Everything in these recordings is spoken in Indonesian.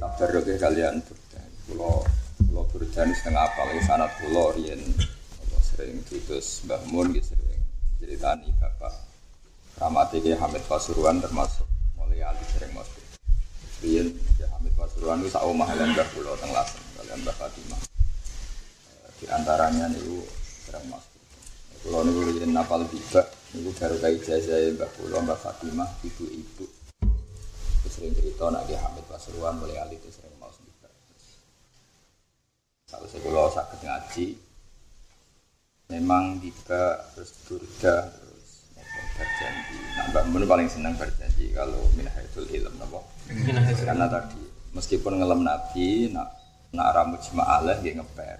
tabarruk ya kalian Burda. Kulo kulo ini setengah apa lagi sanat kulo riyen apa sering diutus Mbah Mun gitu sering ceritani bapak Ramati Hamid Pasuruan termasuk mulai ali sering masuk. Riyen ke Hamid Pasuruan itu omah kalian Mbah kulo teng kalian Mbah Fatimah. Eh, Di antaranya niku sering masuk. Kulo niku riyen napal bibak niku baru kai ijazah Mbah kulo Mbah Fatimah ibu-ibu sering cerita nak dia Hamid Pasuruan mulai ali itu sering mau sendiri. Kalau saya kalau sakit ngaji, memang tiba terus durga terus berjanji. Nah, Mbak Mun paling senang berjanji kalau minahaitul ilm napa. Karena tadi meskipun ngelem Nabi, nak nak ramu jema'alah dia ngeper.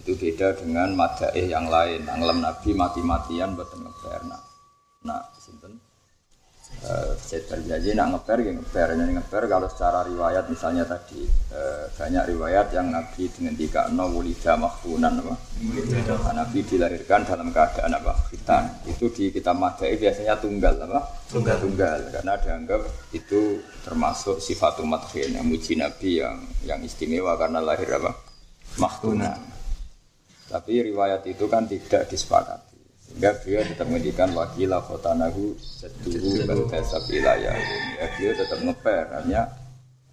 Itu beda dengan madaih yang lain. Nah, ngelem Nabi mati-matian buat ngeper. Nah, nah sinten Eh, berjanji nak ngeper ya ngeper Jadi ngeper. Kalau secara riwayat misalnya tadi eh, banyak riwayat yang Nabi dengan tiga no wulida makhunan apa? Nah, Nabi dilahirkan dalam keadaan apa? Khitan. Itu di kitab madai biasanya tunggal apa? Tunggal. Tunggal. Karena dianggap itu termasuk sifat umat yang muji Nabi yang yang istimewa karena lahir apa? Makhunan tapi riwayat itu kan tidak disepakati sehingga beliau tetap menghentikan wakilah khotanahu seduhu bangsa wilayah ya beliau tetap ngeper artinya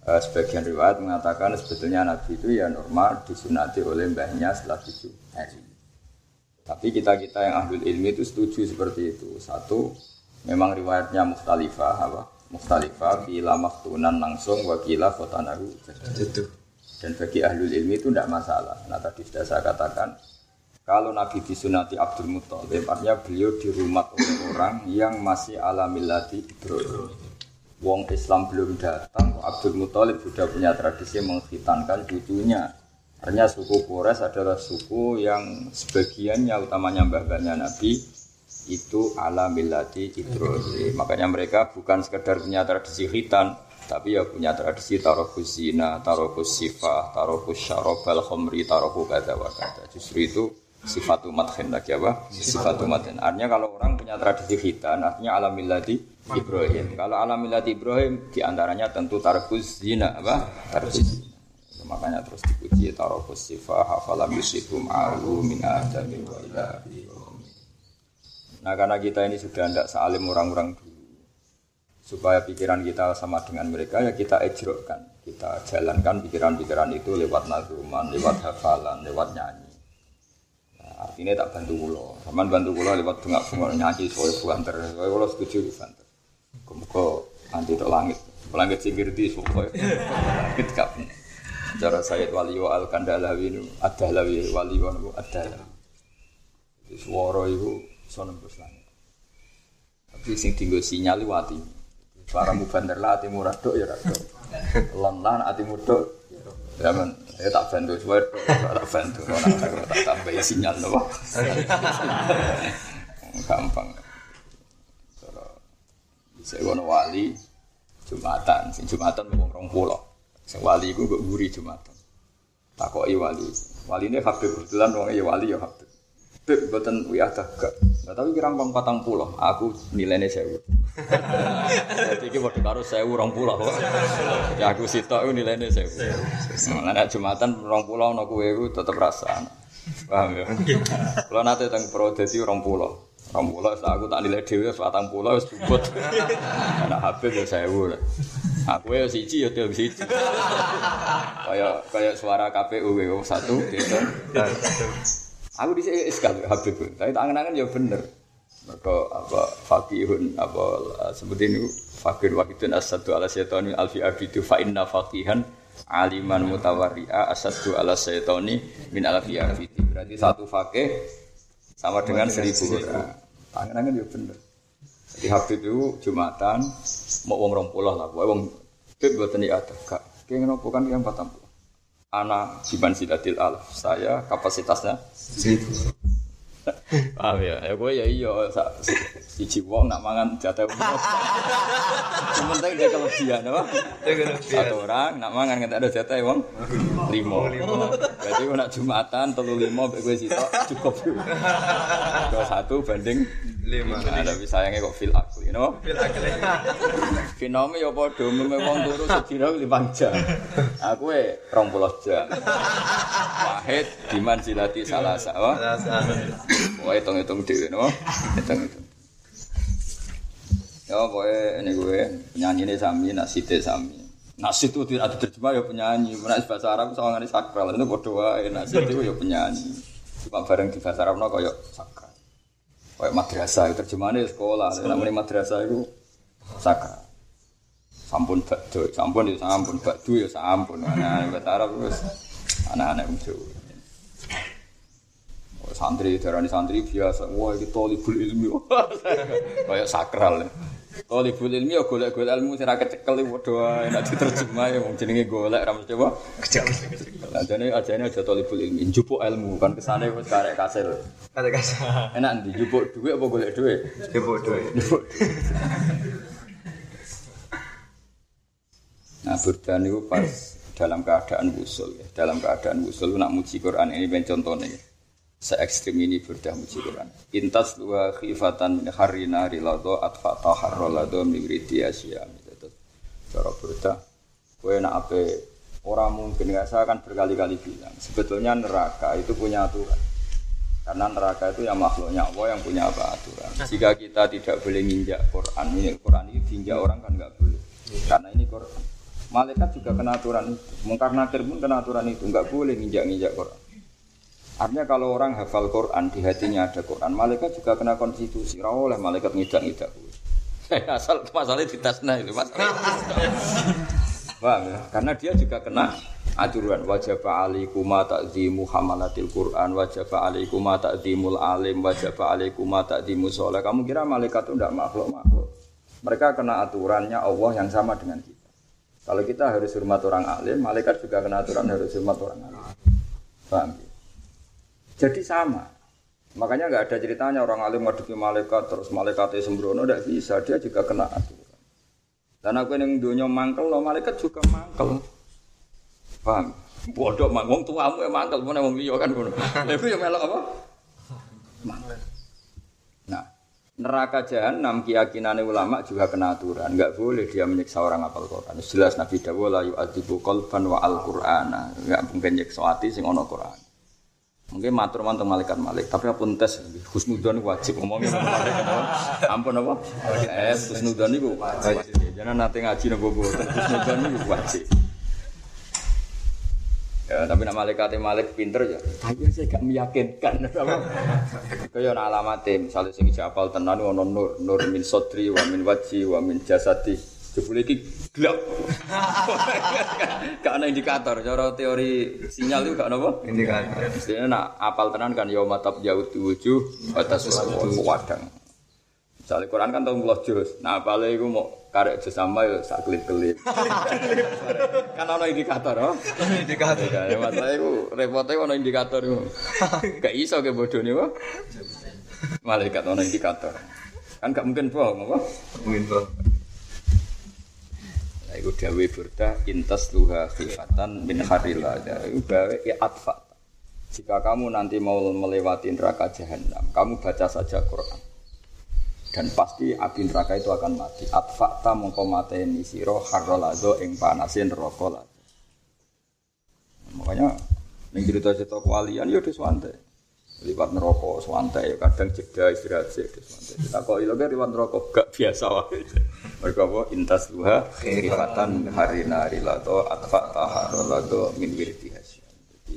eh, sebagian riwayat mengatakan sebetulnya Nabi itu ya normal disunati oleh mbahnya setelah tujuh hari. Tapi kita kita yang ahli ilmi itu setuju seperti itu. Satu memang riwayatnya mukhtalifah apa? Mukhtalifah bila maktunan langsung wakilah khotanahu Itu. dan bagi ahlul ilmi itu tidak masalah. Nah tadi sudah saya katakan kalau Nabi disunati Abdul Muthalib artinya beliau dirumat oleh orang yang masih ala millati Ibrahim. Wong Islam belum datang, Abdul Muthalib sudah punya tradisi menghitankan cucunya. Artinya suku Quraisy adalah suku yang sebagiannya utamanya mbah-mbahnya Nabi itu ala millati Ibrahim. Makanya mereka bukan sekedar punya tradisi khitan, tapi ya punya tradisi tarokus zina, tarokus sifah, tarokus syarobal khomri, tarokus kata wa kata. Justru itu sifat umat lagi apa? Sifat umat Artinya kalau orang punya tradisi khitan, artinya ala millati Ibrahim. Kalau ala millati Ibrahim, di antaranya tentu tarokus zina, apa? Tarokus zina. Makanya terus dipuji tarokus sifah, hafalam yusikum alu min adami wa. Nah karena kita ini sudah tidak salim orang-orang dulu supaya pikiran kita sama dengan mereka ya kita ejrokkan kita jalankan pikiran-pikiran itu lewat nazuman, lewat hafalan, lewat nyanyi artinya tak bantu kulo sama bantu kulo lewat bengak bengak nyanyi soal buanter soal kulo setuju buanter kemuka nanti ke langit. Langit singgir di soal langit punya. Cara saya wali wa al kandalawi nu adalawi wali wa nu adalawi suara itu sonembus langit. Tapi sing tinggal sinyal wati Para mubandar lah ati murah ya dok. Lon lan ati mudok. Men, ya tak bantu suwe tak bantu tak tambah sinyal nopo. Gampang. Bisa ngono wali Jumatan, sing Jumatan wong 20. Sing wali iku kok guri Jumatan. Takoki wali. Wali ini Habib kebetulan wong ya wali ya Habib. Beb, buatan wiyah gak. Nah, tapi kira ngkong patang pulau, aku nilainya sewu. Jadi ini waktu karo sewu rong pulau. Ya aku sitok itu nilainya sewu. Nah, jumatan rong pulau, no kue itu tetap rasa. Paham ya? Kalau nanti tentang pro jadi rong pulau. Rong pulau, aku tak nilai dewi, patang pulau, wis bubut. Anak habis ya sewu. Aku ya siji ya dia siji. Kayak kayak suara KPU ya satu, gitu. Aku di sini sekali Habib, tapi tangan-tangan ya bener. Mereka apa fakihun apa seperti ini fakir wahidun asadu ala syaitani alfi abidu fa inna fakihan aliman mutawarri'a asadu ala syaitani min alfi abidu. Berarti satu fakih sama dengan seribu orang. Tangan-tangan ya bener. Jadi Habib itu Jumatan mau wong rong pulau lah, wong Habib buat ini ada kak. Kayak ngono kan yang pulau. Anak Jiban Sidatil Alf, saya kapasitasnya seribu. Paham ya? Ya gue ya iya siji wong nak mangan jatah penting dia kelebihan apa? Satu orang nak mangan nggak ada jatah wong limo. Berarti gue nak jumatan telu limo gue sitok cukup. Dua satu banding Lima. Tapi sayangnya kok fil akli, no? Fil akli. Finome ya padha umumnya wong turu sedina limang jam. Aku e 20 jam. Wahid diman silati salasa. Oh. Rasa. Wah, hitung-hitung dhewe, no? Hitung-hitung. Ya, pokoknya ini gue penyanyi ini sami, nasite sami. Nasid itu tidak diterjemah ya penyanyi. Menak bahasa Arab soal ngani sakral itu bodoh wae. Nasid itu ya penyanyi. Cuma bareng di bahasa Arab no kayak sakral. Kayak madrasah itu terjemahannya sekolah. Namanya madrasah itu sakral. Sampun bakdo, sampun ya sampun bakdo ya sampun. Nah, bahasa Arab terus anak-anak itu. Santri darani santri biasa. Wah, iki tolibul ilmi. Kayak sakral. Tolibul ilmi ya golek-golek ilmu sing ra kecekel padha wae nek diterjemah ya wong jenenge golek ra mesti apa. Nah, jane ajane aja tolibul ilmi, njupuk ilmu kan kesane wis karek kasil. Kata kata. Enak ndi njupuk dhuwit apa golek dhuwit? Njupuk. Nah, burdan itu pas dalam keadaan wusul ya. Dalam keadaan wusul nak muji Quran ini ben contohnya ya. Se ekstrim ini burdah muji Quran. Intas dua khifatan min harina rilado atfa taharrolado migridi asyam. Itu cara burdah. Kowe nak ape orang mungkin nggak saya akan berkali-kali bilang sebetulnya neraka itu punya aturan karena neraka itu yang makhluknya Allah yang punya apa aturan jika kita tidak boleh nginjak Quran ini Quran ini diinjak orang kan nggak boleh karena ini Quran malaikat juga kena aturan itu mungkar nakir pun kena aturan itu nggak boleh nginjak-nginjak Quran artinya kalau orang hafal Quran di hatinya ada Quran malaikat juga kena konstitusi. Ora oleh malaikat ngidak-ngidak. Asal masalahnya di tasnya itu masalah Paham ya? Karena dia juga kena aturan wajib alaikuma ta'zimu hamalatil Quran wajib alaikuma ta'zimul alim wajib alaikuma ta'zimu soleh. Kamu kira malaikat itu tidak makhluk makhluk mereka kena aturannya Allah yang sama dengan kita. Kalau kita harus hormat orang alim malaikat juga kena aturan harus hormat orang alim. Paham ya? Jadi sama makanya nggak ada ceritanya orang alim ngadepi malaikat terus malaikatnya sembrono tidak bisa dia juga kena aturan dan aku yang dunia mangkel, lo malaikat juga mangkel. Paham? Bodoh mang, wong tuamu ya mangkel, mana wong liya kan ngono. Lha ya melok apa? Mangkel. Nah, neraka jahanam keyakinannya ulama juga kena aturan. Enggak boleh dia menyiksa orang apal Quran. Jelas Nabi Dawud la yu'adzibu qalban wa al-Qur'ana. Enggak mungkin nyiksa hati sing ono Quran. Mungkin matur mantung malaikat malik, tapi apa tes husnudon wajib ngomongin sama malaikat? Ampun apa? Eh, husnudon itu wajib. Jangan nanti ngaji nopo bobo. Husnudon itu wajib. Ya, tapi nama malaikat malik pinter ya. Tapi saya gak meyakinkan. Kaya ana alamate, misalnya sing japal tenan ono nur, nur min sodri wa min waji wa min jasati. Jebule iki gelap. Gak ada indikator. Cara teori sinyal itu gak apa? Indikator. Mestinya nak apal tenan kan ya matab jauh wujuh atas wadang. Misalnya Quran kan tahu mulah juz. Nah apalnya itu mau karek juz sama ya sak kelip kelip. kan ada indikator, oh? Indikator. Ya, masalah itu repotnya ada indikator itu. Gak iso ke bodoh nih, wah. Malaikat ada indikator. Kan gak mungkin bohong, apa? Mungkin bang. Itu dawe burda intas luha khifatan min harila. Itu bawa atfa. Jika kamu nanti mau melewati neraka jahanam, kamu baca saja Quran. Dan pasti api neraka itu akan mati. Atfakta mongko mateni siro harrolado ing panasin rokok Makanya ning cerita-cerita kewalian ya wis. Liwat neraka santai ya. Kadang jeda istirahat sih santai. Kita kok iloge liwat neraka. Gak biasa. Wae. Mereka apa? Intas duha khifatan harina rilato atfakta harrolado min wirdi Jadi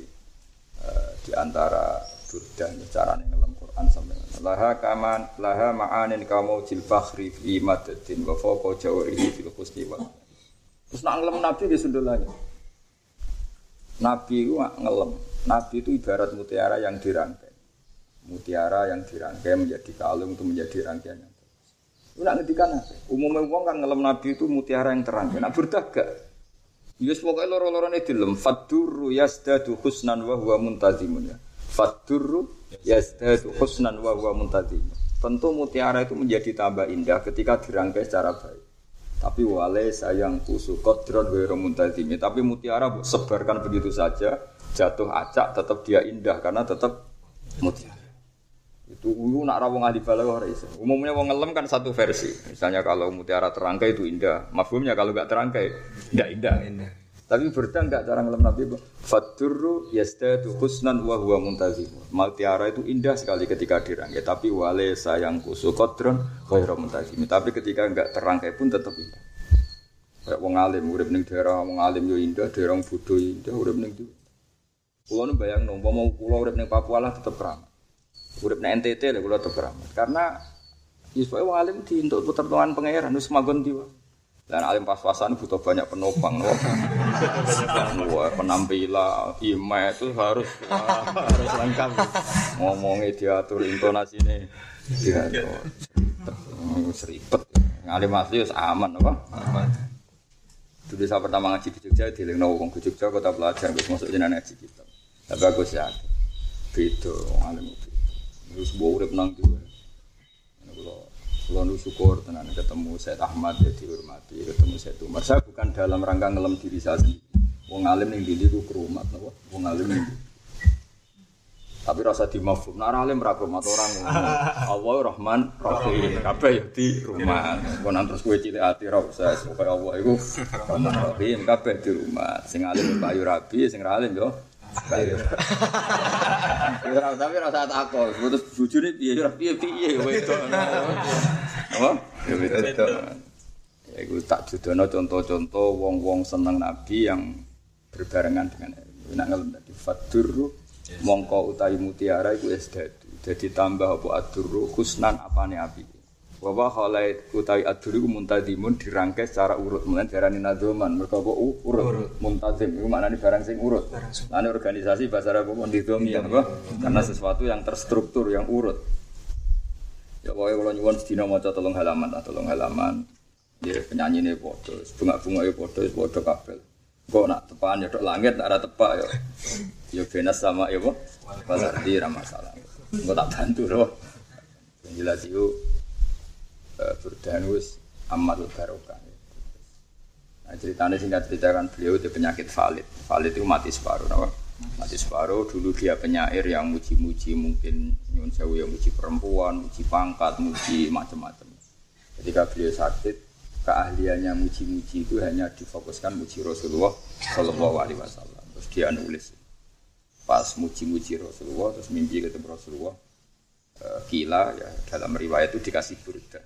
eh, di antara burdah carane ngelem Quran sampai laha kaman laha ma'anin kamu jil fakhri fi madadin wa fawqa jawrihi fil husni wa terus nak ngelem nabi di sundulanya nabi itu ngelem. Nabi itu ibarat mutiara yang dirangkai mutiara yang dirangkai menjadi kalung itu menjadi rangkaian yang itu nak ngedikan umumnya uang kan ngelem nabi itu mutiara yang terangkai nak burdah gak Yus pokoknya loro-lorone dilem fadurru yasdadu husnan wa huwa muntazimun ya Fadurru yazdadu husnan wa huwa muntazim. Tentu mutiara itu menjadi tambah indah ketika dirangkai secara baik. Tapi wale sayang kusu kodron wa muntazim. Tapi mutiara sebarkan begitu saja, jatuh acak tetap dia indah karena tetap mutiara. Itu uyu nak rawong ahli balaghah ora iso. Umumnya wong ngelem kan satu versi. Misalnya kalau mutiara terangkai itu indah. Mafhumnya kalau enggak terangkai enggak indah. Indah. Tapi berita enggak cara ngelem Nabi Faturru yastadu husnan wa huwa muntazim. Mutiara itu indah sekali ketika dirangkai, tapi wale sayang kusu qadron ghairu muntazim. Tapi ketika enggak terangkai pun tetap indah. Kayak wong alim urip ning daerah wong alim yo indah, daerah wong bodho indah urip ning. Kulo nu bayang nang umpama kulo urip ning Papua lah tetep keramat. Urip ning NTT lho tetep keramat. Karena Yusuf wong alim di untuk pertemuan pangeran wis magon diwa. Dan alim pas-pasan butuh banyak penopang loh. Wah, penampilan, image itu harus wah, harus lengkap. Ngomongnya diatur intonasinya diatur. Seribet. Ngalim asli wis aman apa? Aman. Dulu saya pertama ngaji di Jogja, di Lengno, wong Jogja, kota pelajar, gue masuk jenah ngaji kita. Tapi aku beda, wong alim itu. Terus bawa urip nang tuh. Kalau kalau nu syukur tenan ketemu Said Ahmad ya dihormati, ketemu Said Umar. Saya bukan dalam rangka ngelem diri saya sendiri. Wong alim ning dili ku kerumat, napa? Wong alim ndi? Tapi rasa dimafhum, nah alim ra orang. Allah Rahman Rahim, kabeh ya di rumah. Kok nang terus kowe cilik ati ra usah, pokoke Allah iku Rahman Rahim, kabeh di rumah. Sing alim Bayu Rabi, sing ra alim yo Bayu. Ora tapi rasa takut, terus bojone piye ora piye-piye wedok. Apa? Ya wedok. Ya iku tak judono contoh-contoh wong-wong seneng Nabi yang berbarengan dengan. Nak ngelem tadi fadurru mongko utawi mutiara iku esdadu. Jadi tambah apa adurru husnan apane api. Wa khalait utawi adurru iku muntadimun dirangkai secara urut. Mulane diarani nadzoman. Mergo apa u- urut. Muntazim iku maknane barang sing urut. Lane organisasi bahasa Arab apa ndidhomi ya? Karena sesuatu yang terstruktur, yang urut. Ya pokoknya kalau nyuwun sedina maca tolong halaman, ah, tolong halaman. Ya penyanyi ini podo, bunga-bunga ya podo, ya podo kabel. Kok nak tepaan ya dok langit, nak ada tepak ya. Ya benas sama ya apa? Pasar di masalah. Enggak tak bantu loh. Yang jelas itu eh, berdan wis amat barokah. Nah, ceritanya singkat ceritakan beliau itu penyakit valid. Valid itu mati separuh, apa? Mati separuh. Dulu dia penyair yang muji-muji mungkin nyun sewu yang muji perempuan, muji pangkat, muji macam-macam. Ketika beliau sakit, keahliannya muji-muji itu hanya difokuskan muji Rasulullah Shallallahu Alaihi Wasallam. Terus dia nulis pas muji-muji Rasulullah, terus mimpi ketemu Rasulullah. Eh, Kila ya dalam riwayat itu dikasih burda.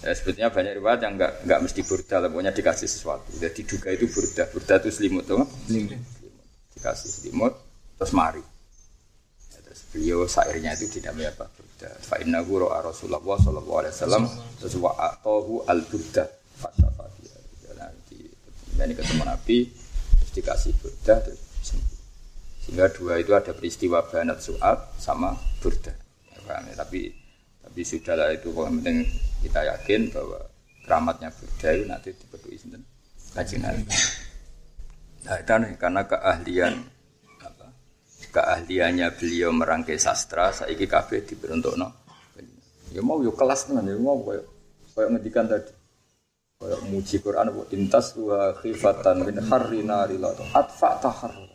Ya, sebetulnya banyak riwayat yang enggak enggak mesti burda, pokoknya dikasih sesuatu. Jadi diduga itu burda, burda itu selimut tuh. Selimut. Dikasih selimut, terus mari. Ya, terus beliau sairnya itu dinamai apa? Burda. Fa innahu ra'a Rasulullah sallallahu alaihi wasallam terus wa atahu al burda. Dia. Ya, nanti ini ketemu Nabi terus dikasih burda terus sembuh. Sehingga dua itu ada peristiwa banat su'ab sama burda. Ya, paham ya? Tapi tapi sudahlah itu yang penting kita yakin bahwa keramatnya burda itu nanti dipedui sinten Nabi. Nah, itu nih, karena keahlian apa? Keahliannya beliau merangkai sastra saiki kabeh dibentukno. Ya mau yo kelas tenan ya mau koyo koyo ngedikan tadi. Koyo muji Quran wa intas wa khifatan min harri nari atfa tahar.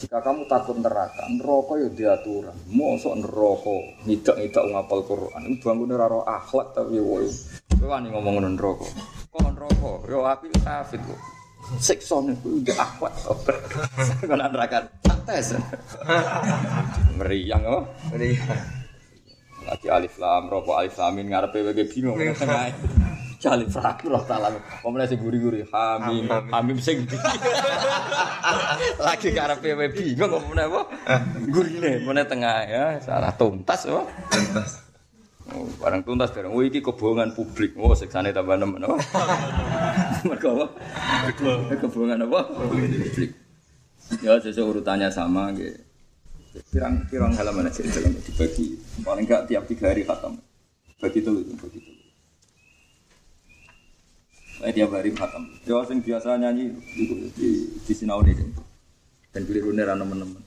Jika kamu takut neraka, neraka ya diaturan. Mosok neraka ngidak-ngidak ngapal Quran. Itu bangun ora ro akhlak tapi woy. Kowe wani ngomong ngono neraka. Kok neraka? Yo api kafir kok. Siksa niku nggak akhlak. Kok neraka tes. Meriang apa? Ini Lagi alif lam, rokok alif lamin ngarepe wege bingung tengah. Alif lam roh taala. Pemene sing guri-guri hamim, hamim sing? Lagi ngarepe wege bingung kok meneh apa? Gurine meneh tengah ya, salah tuntas apa? tuntas. Oh, barang tuntas barang. Oh, iki kebohongan publik. Oh, siksane tambah nemen apa? Mergo apa? Kebohongan apa? Publik. Ya, sesuai urutannya sama gitu. Pirang pirang halaman aja dalam dibagi paling enggak tiap tiga hari khatam. Bagi dulu, bagi dulu. Eh tiap hari khatam. Ya, sing biasa nyanyi itu di di sinau nih. Dan pilih runner ana teman-teman.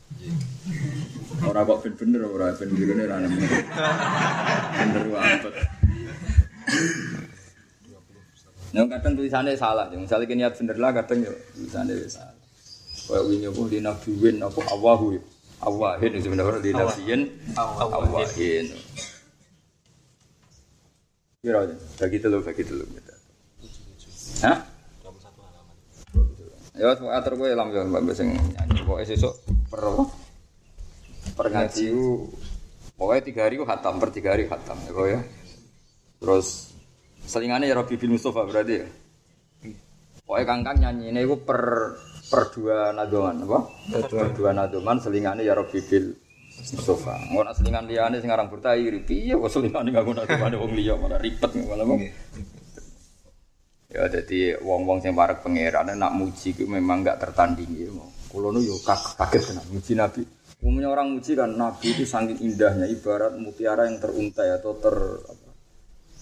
Ora kok ben bener ora ben birone ra nemen. Bener wae. Yang kadang tulisannya salah, misalnya kini niat bener lah kadang yo tulisannya salah. Kayak wingi apa di Nabi Win apa Awahu ya. Awahin sebenarnya di nafiyin awahin. Kira aja, bagi telu, bagi telu. Hah? Ya, semua atur gue lam ya, mbak sing nyanyi. Pokoknya sesuk per per ngaji pokoknya tiga hari ku hatam, per tiga hari hatam ya kok ya. Terus selingannya ya Robi bin Mustafa berarti ya. Pokoknya kangkang nyanyi ini ku per per dua nadoman apa? Per dua nadoman selingannya ya Robi bin Mustafa. Ngono selingan liane sing aran bertai piye kok selingane nganggo nadomane wong liya malah ribet malah wong. Ya jadi wong-wong sing parek pangeran nak muji ku memang enggak tertandingi. Kulo nu yo kaget tenan muji Nabi. Umumnya orang muji kan Nabi itu saking indahnya ibarat mutiara yang teruntai atau ter apa,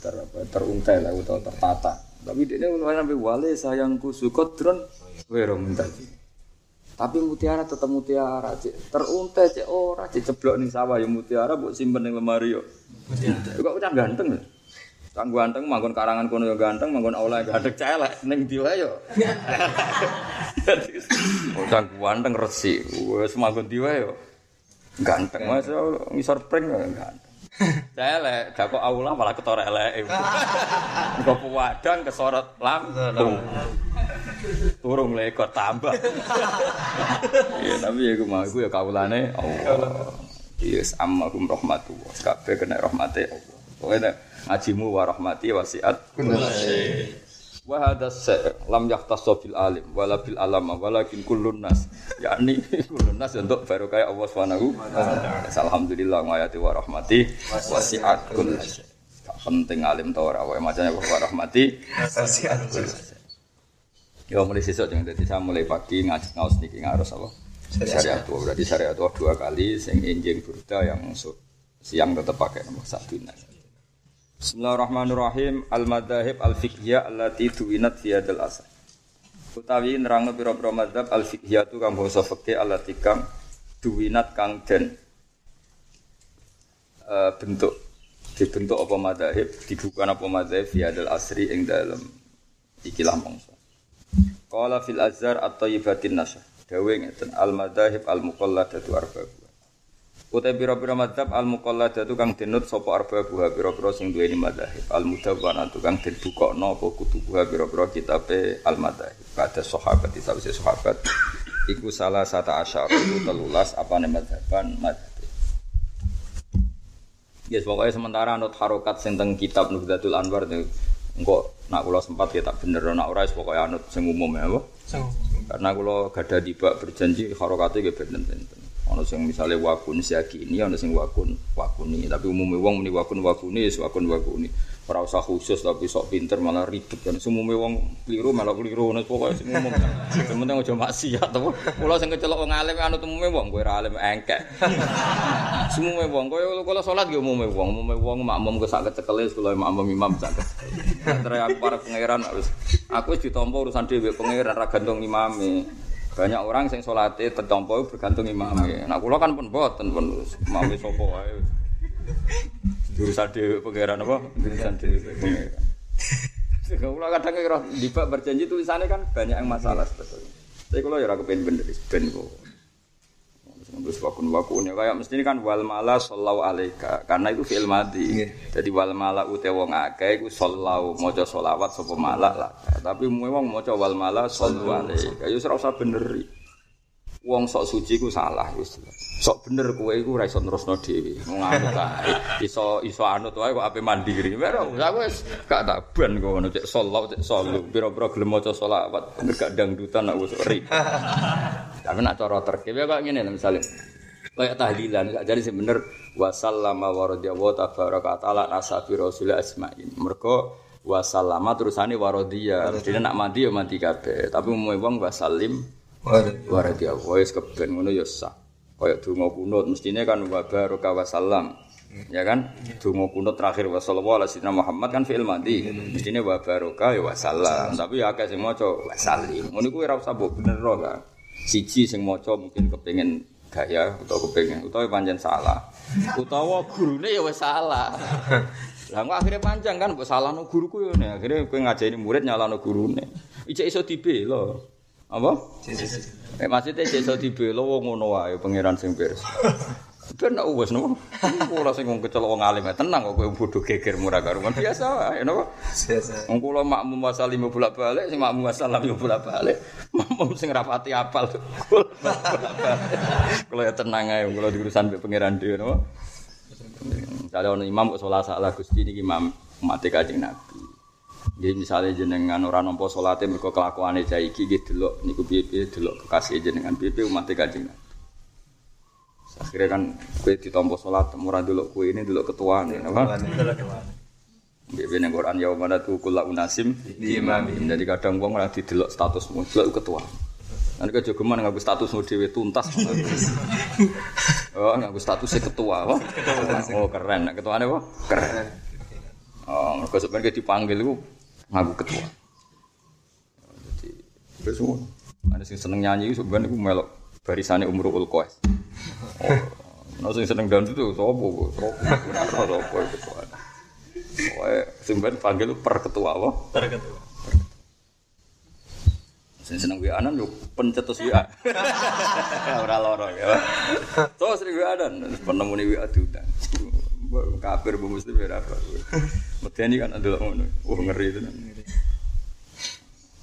ter apa, teruntai lah atau tertata. Tapi dia ini sampai wale sayangku sukotron wero muntaji. Tapi mutiara tetap mutiara, cek teruntai cek ora, cek ceblok nih sawah ya mutiara buat simpen ning lemari yo. Kok udah ganteng ya? Kang ganteng manggon karangan kono yo ganteng, manggon aula ganteng celek ning ndi wae yo. Kang ganteng resi, wis manggon ndi wae yo. Ganteng mas ngisor pring ganteng. Celek, gak kok aula malah ketor elek. Kok pewadang kesorot lampung. Turung lekot tambah. Iya, tapi ya mau gue ya kaulane Allah. Yes, ammakum rahmatullah. Kabeh kena rahmate Allah. Pokoknya ngajimu wa rahmati wasiat wa hadha lam yahtassu bil alim wala bil alama walakin kullun nas. Yakni kullun nas untuk baru kayak Allah Subhanahu alhamdulillah ngayati wa rahmati wasiat kull penting alim ta ora wae macane wa rahmati Wasiat. Ya mulai sesuk jangan jadi saya mulai pagi ngaji ngaos niki ngaros apa? Syariat tua berarti syariat tua dua kali sing enjing burda yang siang tetap pakai nomor satu nah. Bismillahirrahmanirrahim Al madahib al fiqhiyah allati tuwinat fi hadal asal. Utawi nerangno pira-pira madzhab al fiqhiyah tu kang basa fikih allati kang tuwinat kang den eh, bentuk dibentuk apa madahib dibukukan apa madahib fi hadal asri ing dalam ikilah mongso. Qala fil azhar at-thayyibatin nasyah. Dawe ngeten al madahib al muqalladatu arba'u. Utai pira-pira madhab al muqalladatu kang denut sapa arba'u pira-pira sing duweni madhab. Al mudawwanatu kang den bukokno apa kutubuha pira-pira kitabe al madhab. Kada sahabat sawise sahabat iku salah sata asyara itu telulas apane madhaban madhab. Yes, pokoknya sementara anut harokat sing teng kitab Nuhdatul Anwar engko nak kula sempat ya tak bener nak ora wis pokoke anut sing umum ya apa? Karena kula gada tiba berjanji harokate nggih benten-benten. Ono sing misale wakun siaki ini, ono sing wakun wakuni. Tapi umumnya wong muni wakun wakuni, wakun wakuni. Ora usah khusus tapi sok pinter malah ribet kan. Umumnya wong keliru malah keliru nek pokoke sing umum. Sing penting aja maksiat to. Kula sing kecelok wong alim anut umumnya wong kowe ora alim engkek. Semua wong kowe kula salat nggih umumnya wong, umumnya wong makmum ke sak kecekele kula makmum imam sak kecekele. Antara aku para pangeran aku wis ditampa urusan dhewe pangeran ra gantung imame. Banyak orang sing salate tertampa bergantung imame. Nah kula kan pun boten pun imame sapa wae. Urusan dhewe pangeran apa? Urusan dhewe. Kula kadang kira dibak berjanji tulisannya kan banyak yang masalah sebetulnya. Tapi kalau ya ora kepen bener ben kok. Terus wakun wakun ya kayak mesti ini kan wal mala sallallahu alaika karena itu fi'il madi. Jadi wal mala ute wong akeh iku sallallahu maca selawat sapa mala lah. Tapi umume wong maca wal mala sallallahu alaika. Ya ora usah beneri. Wong sok suci ku salah wis. Sok bener kowe iku ora iso nerusno dhewe. Wong anut ae. Iso iso anut wae kok ape mandiri. Ora aku wis gak tak ban kok ngono cek sallallahu cek sallu. Pira-pira gelem maca selawat. Gak dangdutan aku wis ri. Tapi nak cara terkib ya kok ngene misalnya kayak tahlilan gak jadi sih bener wa tabaraka taala nasabi rasul asmain mergo wasallama terusane waradya dene nak mandi ya mandi kabeh tapi umume wong wasallim waradya wa wis keben ngono ya sah. Kaya donga kunut mestine kan wa baraka wasallam ya kan? Donga kunut terakhir wa sallallahu alaihi wasallam Muhammad kan fi'il madi. Mestine wa baraka ya wasallam tapi ya akeh sing maca wasallim ngono iku ora usah mbok bener kan siji sing maca mungkin kepengin gaya utawa kepengin utawa pancen salah. Utawa gurune ya wis salah. Lah kok akhirnya panjang kan mbok salahno guruku yo akhirnya kowe ngajeni murid nyalano gurune. Ijek iso dibelo Apa? Eh maksudnya iso dibela wong ngono wae pangeran sing pirsa. Ben nak wis no. Kula sing kecelok wong alim tenang kok kowe bodho geger murah karuan biasa wae napa. Biasa. Wong kula makmum wasal lima bolak-balik sing makmum wasal lima bolak-balik. Makmum sing rapati apal. Kula ya tenang ae kula diurusan mbek pangeran dhewe napa. Kalau ono imam kok salat salah Gusti niki imam umat Kanjeng Nabi. Nggih misale jenengan ora nampa salate mergo kelakuane cah iki nggih delok niku piye-piye delok kekasih jenengan piye-piye umat Kanjeng Nabi. Akhirnya kan kue ditompo sholat, murah dulu kue ini dulu ketua nih, apa? Bibi yang Quran ya mana tuh kula unasim. Jadi kadang gua malah didelok statusmu, delok ketua. Nanti juga mana ngaku statusmu dewi tuntas. oh ngaku statusnya ketua, apa? Oh keren, nah, ketuanya apa? Keren. Oh, mereka sebenarnya dipanggil itu ngaku ketua. Jadi, itu semua. Ada sing seneng nyanyi sebenarnya itu melok barisannya umur ulkoes. Oh, nah sing seneng dangdut itu sopo, sopo, sopo ketua. Pokoknya sebenarnya panggil per ketua apa? Terketua. Sing seneng wianan yo pencetus WA. Ora loro ya. Terus sering wianan penemu ni WA diundang. Kafir bu muslim ya apa. Medeni kan ada ngono. Oh ngeri itu.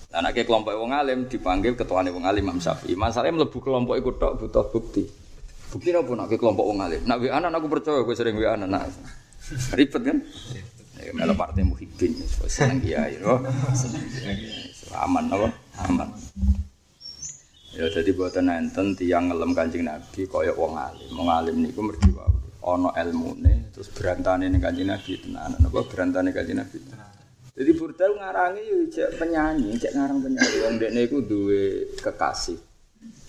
Nek kelompok wong alim dipanggil ketuane wong alim Imam Syafi'i. Masalahnya mlebu kelompok iku tok butuh bukti. Bukti apa nek kelompok wong alim? Nak wianan aku percaya kowe sering wianan nak. Ribet kan? Ya melo partai muhibin wis seneng kiai. Seneng kiai. Aman apa? Aman. Ya jadi buatan enten tiang ngelem kancing Nabi kaya wong alim. Wong alim niku mergi wae. Ana ilmune terus berantane ning kancing Nabi tenanan apa berantane kancing Nabi. Jadi Burdal ngarangi yo cek penyanyi, cek ngarang penyanyi. Wong dekne iku duwe kekasih.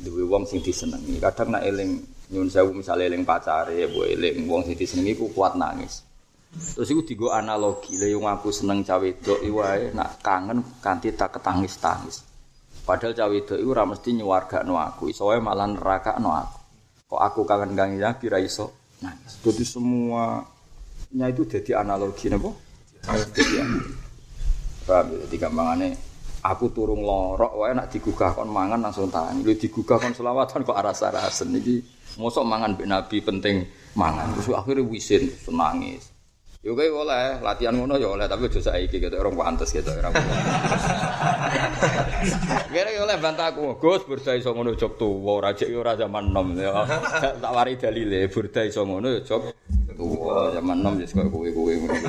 Duwe wong sing disenengi. Kadang nak eling nyun sewu misale eling pacare, mbok eling wong sing disenengi ku kuat nangis. Terus iku digo analogi, lha yang aku seneng cawe wedok iku wae nak kangen kanthi tak ketangis-tangis. Padahal cawe wedok iku ora mesti nyuwargakno aku, iso malah nerakakno aku. Kok aku kangen kangen Nabi ra iso nangis. Jadi semuanya itu jadi analogi napa? Jadi analogi. Paham ya? Jadi aku turung lorok wae nak digugah kon mangan langsung tangi. Lu digugah kon selawatan kok aras-arasen iki mosok mangan mbek Nabi penting mangan. Terus akhirnya wisin terus. Yo kae oleh latihan ngono ya oleh tapi aja saiki gitu orang pantes gitu orang. Kira yo oleh bantahku, Gus burda iso ngono jog tuwa ora jek ora zaman nom ya. Tak wari dalile burda iso ngono ya jog tuwa zaman nom wis koyo kowe-kowe ngono.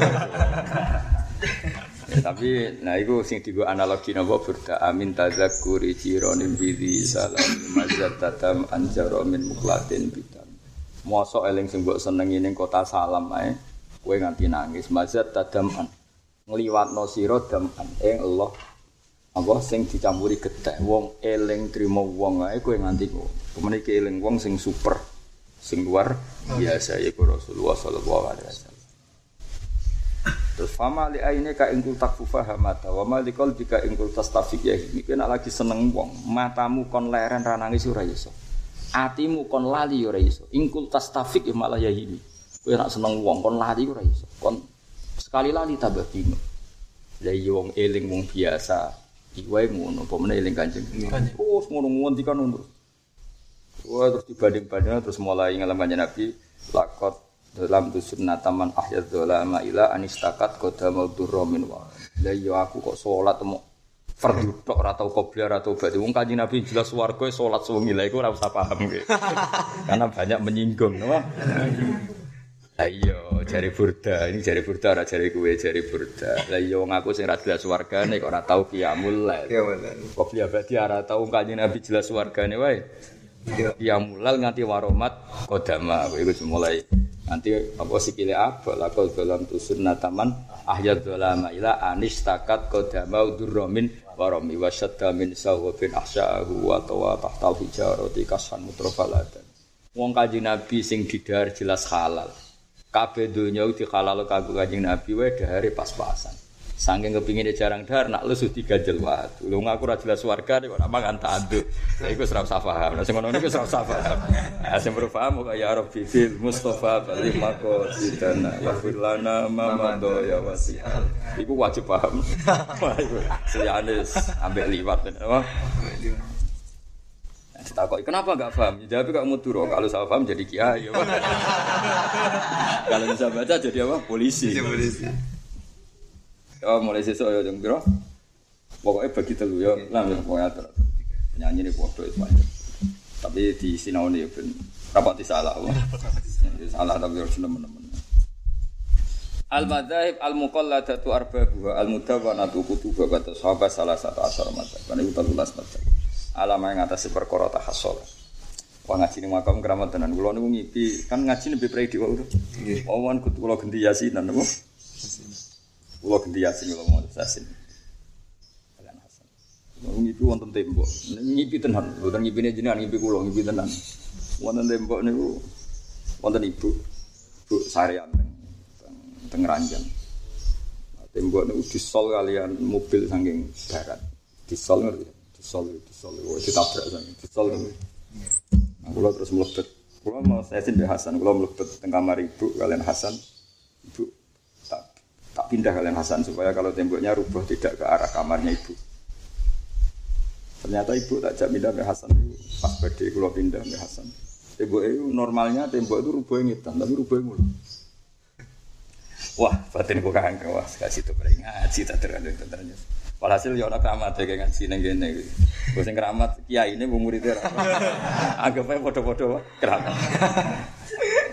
Ya, tapi nah itu sing digo analogi napa burda amin tazakuri jironim bidhi salam mazat tatam anjaro min muklatin bidam. Mosok eling sing mbok senengi ning kota salam ae kowe nganti nangis. Mazat tadaman. Ngliwatno sira daman. Ing Allah apa sing dicampuri getih wong eling trimo wong ae kowe nganti kok. Pemene iki eling wong sing super sing luar biasa yaiku Rasulullah sallallahu alaihi wasallam. Terus fama li aine ka ingkul takfufa hamata wa ma li qalbika ingkul tastafik ya. Ini kena lagi seneng wong matamu kon leren ra nangis ora iso. Atimu kon lali ora iso. Ingkul tastafik ya malah ya ini kowe nak seneng wong kon lali ora iso. Kon sekali lali tambah bingung. Lah iya wong eling wong biasa iki wae ngono apa meneh eling kanjeng terus ngono ngendikan terus Wah terus dibanding-banding terus mulai ngalam kanjeng Nabi lakot dalam tu sunnataman ahyad dolama ila anistakat koda mau durromin wa lah iya aku kok sholat mau fardu tok ora tau qobliyah ora tau ba'di wong kanjeng Nabi jelas swarga salat sewengi lha iku ora usah paham karena banyak menyinggung no? Lah iya jari burda. Ini jari burda ora jari kuwe jari burda. Lah iya wong aku sing ra jelas swargane kok ora tau qiyamul lail Iya benar. qobliyah ba'di ora tau kanjeng Nabi jelas swargane wae. Iya. ya mulal nganti waromat kodama. Itu mulai nanti apa sikile apa lakal dalam tu sunnataman ahyad dolama ila anis takat kodama udurromin waromi wasyadda min sahwabin ahsya'ahu wa tawa tahtal hijarati kashan mutrofaladan. Wong kaji nabi sing didar jelas halal kabeh donya di halal kanggo kanjeng nabi wae dahare pas-pasan Saking kepingin jarang dar, nak lesu tiga jelwat. Lu ngaku ra jelas warga, nih kok mangan tanduk. Ya iku serap paham. Nah, sing ngono niku serap paham. Ah, sing baru paham kok ya Mustafa balik mako sidana wa firlana mamado ya wasial. Iku wajib paham. Wah, iku Seliane ambek liwat. Wah. Ditakoki, kenapa nggak paham? Ya, Jawab kamu turu. Kalau saya paham jadi kiai. Ya. Kalau bisa baca jadi apa? Polisi. Polisi. Ya mulai sesuk ya piro? Pokoknya bagi telu ya, lah ya pokoknya atur. Penyanyi ini podo itu aja. Tapi di sinau ini ben rapati salah. Wah. Ya, salah tapi harus nemen-nemen. Al madzhab al muqalladatu arba'uha al mudawwanatu kutuba kata sahabat salah satu asar madzhab. Kan itu 13 madzhab. Alama yang atas perkara tahassul. Wah ngaji ning makam keramat tenan. Kula niku ngipi kan ngaji nembe prei diwau to. Nggih. Wawan kudu kula ganti yasinan napa? Kula ganti yasin kula mau yasin. Kalian Hasan. Kula ngipi wonten tembok. Ngipi tenan, mboten ngipine jenengan ngipi kula ngipi tenan. Wonten tembok niku wonten ibu. Bu Saryan teng teng, Ranjang. Tembok niku disol kalian mobil saking barat. Disol ngerti? Disol disol oh, ditabrak saking disol niku. Nah, kula terus mlebet. Kula mau saya sih Hasan, kula mlebet teng kamar ibu kalian Hasan. Ibu tak tak pindah kalian Hasan supaya kalau temboknya rubuh tidak ke arah kamarnya ibu. Ternyata ibu tak jak pindah ke Hasan itu pas badai kula pindah ke Hasan. Tembok itu normalnya tembok itu rubuhnya ngitan tapi rubuhnya mulu. Wah, batin ku kangen wah kasih tuh mereka ngaji tak terlalu ternyata. Walhasil ya ana keramat ya kayak ngaji kene iki. Gue sing keramat kiai ini bu muridnya ora. Anggap ae padha-padha keramat.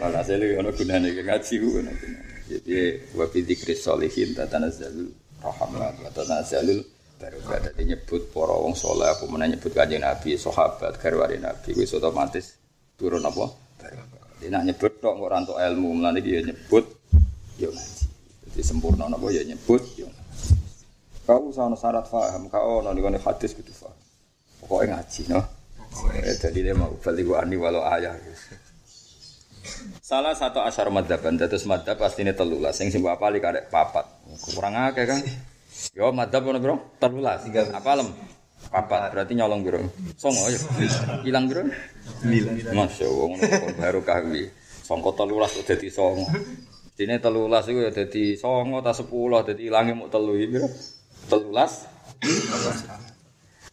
Walhasil ya ana gunane kayak ngaji gunane. Jadi wa bi dzikri sholihin tatanazzalul rahmat wa tanazzalul barokat. Dadi nyebut para wong saleh apa meneh nyebut kanjeng Nabi, sahabat, garwane Nabi wis otomatis turun apa? Barokah. Dia nak nyebut tok kok ora entuk ilmu, mulane iki ya nyebut yo ngaji. Jadi sempurna napa ya nyebut yo. Kau usah ono syarat paham, kau ono nih hadis gitu paham. Pokoknya ngaji, no. Eh, Jadi dia mau balik wani walau ayah. Salah satu asar madhaban, terus madhab pasti ini telulas. Yang simpu apa karek papat. Kurang akeh kan? Yo madhab ono bro, telulas. Apa lem? Papat, berarti nyolong bro. Songo ya. Hilang bro? Sembilan. Masya Allah, baru kahwi. Songko telulas udah dadi songo. Dene telulas iku ya dadi songo ta sepuluh dadi ilange muk telu piro? Telulas.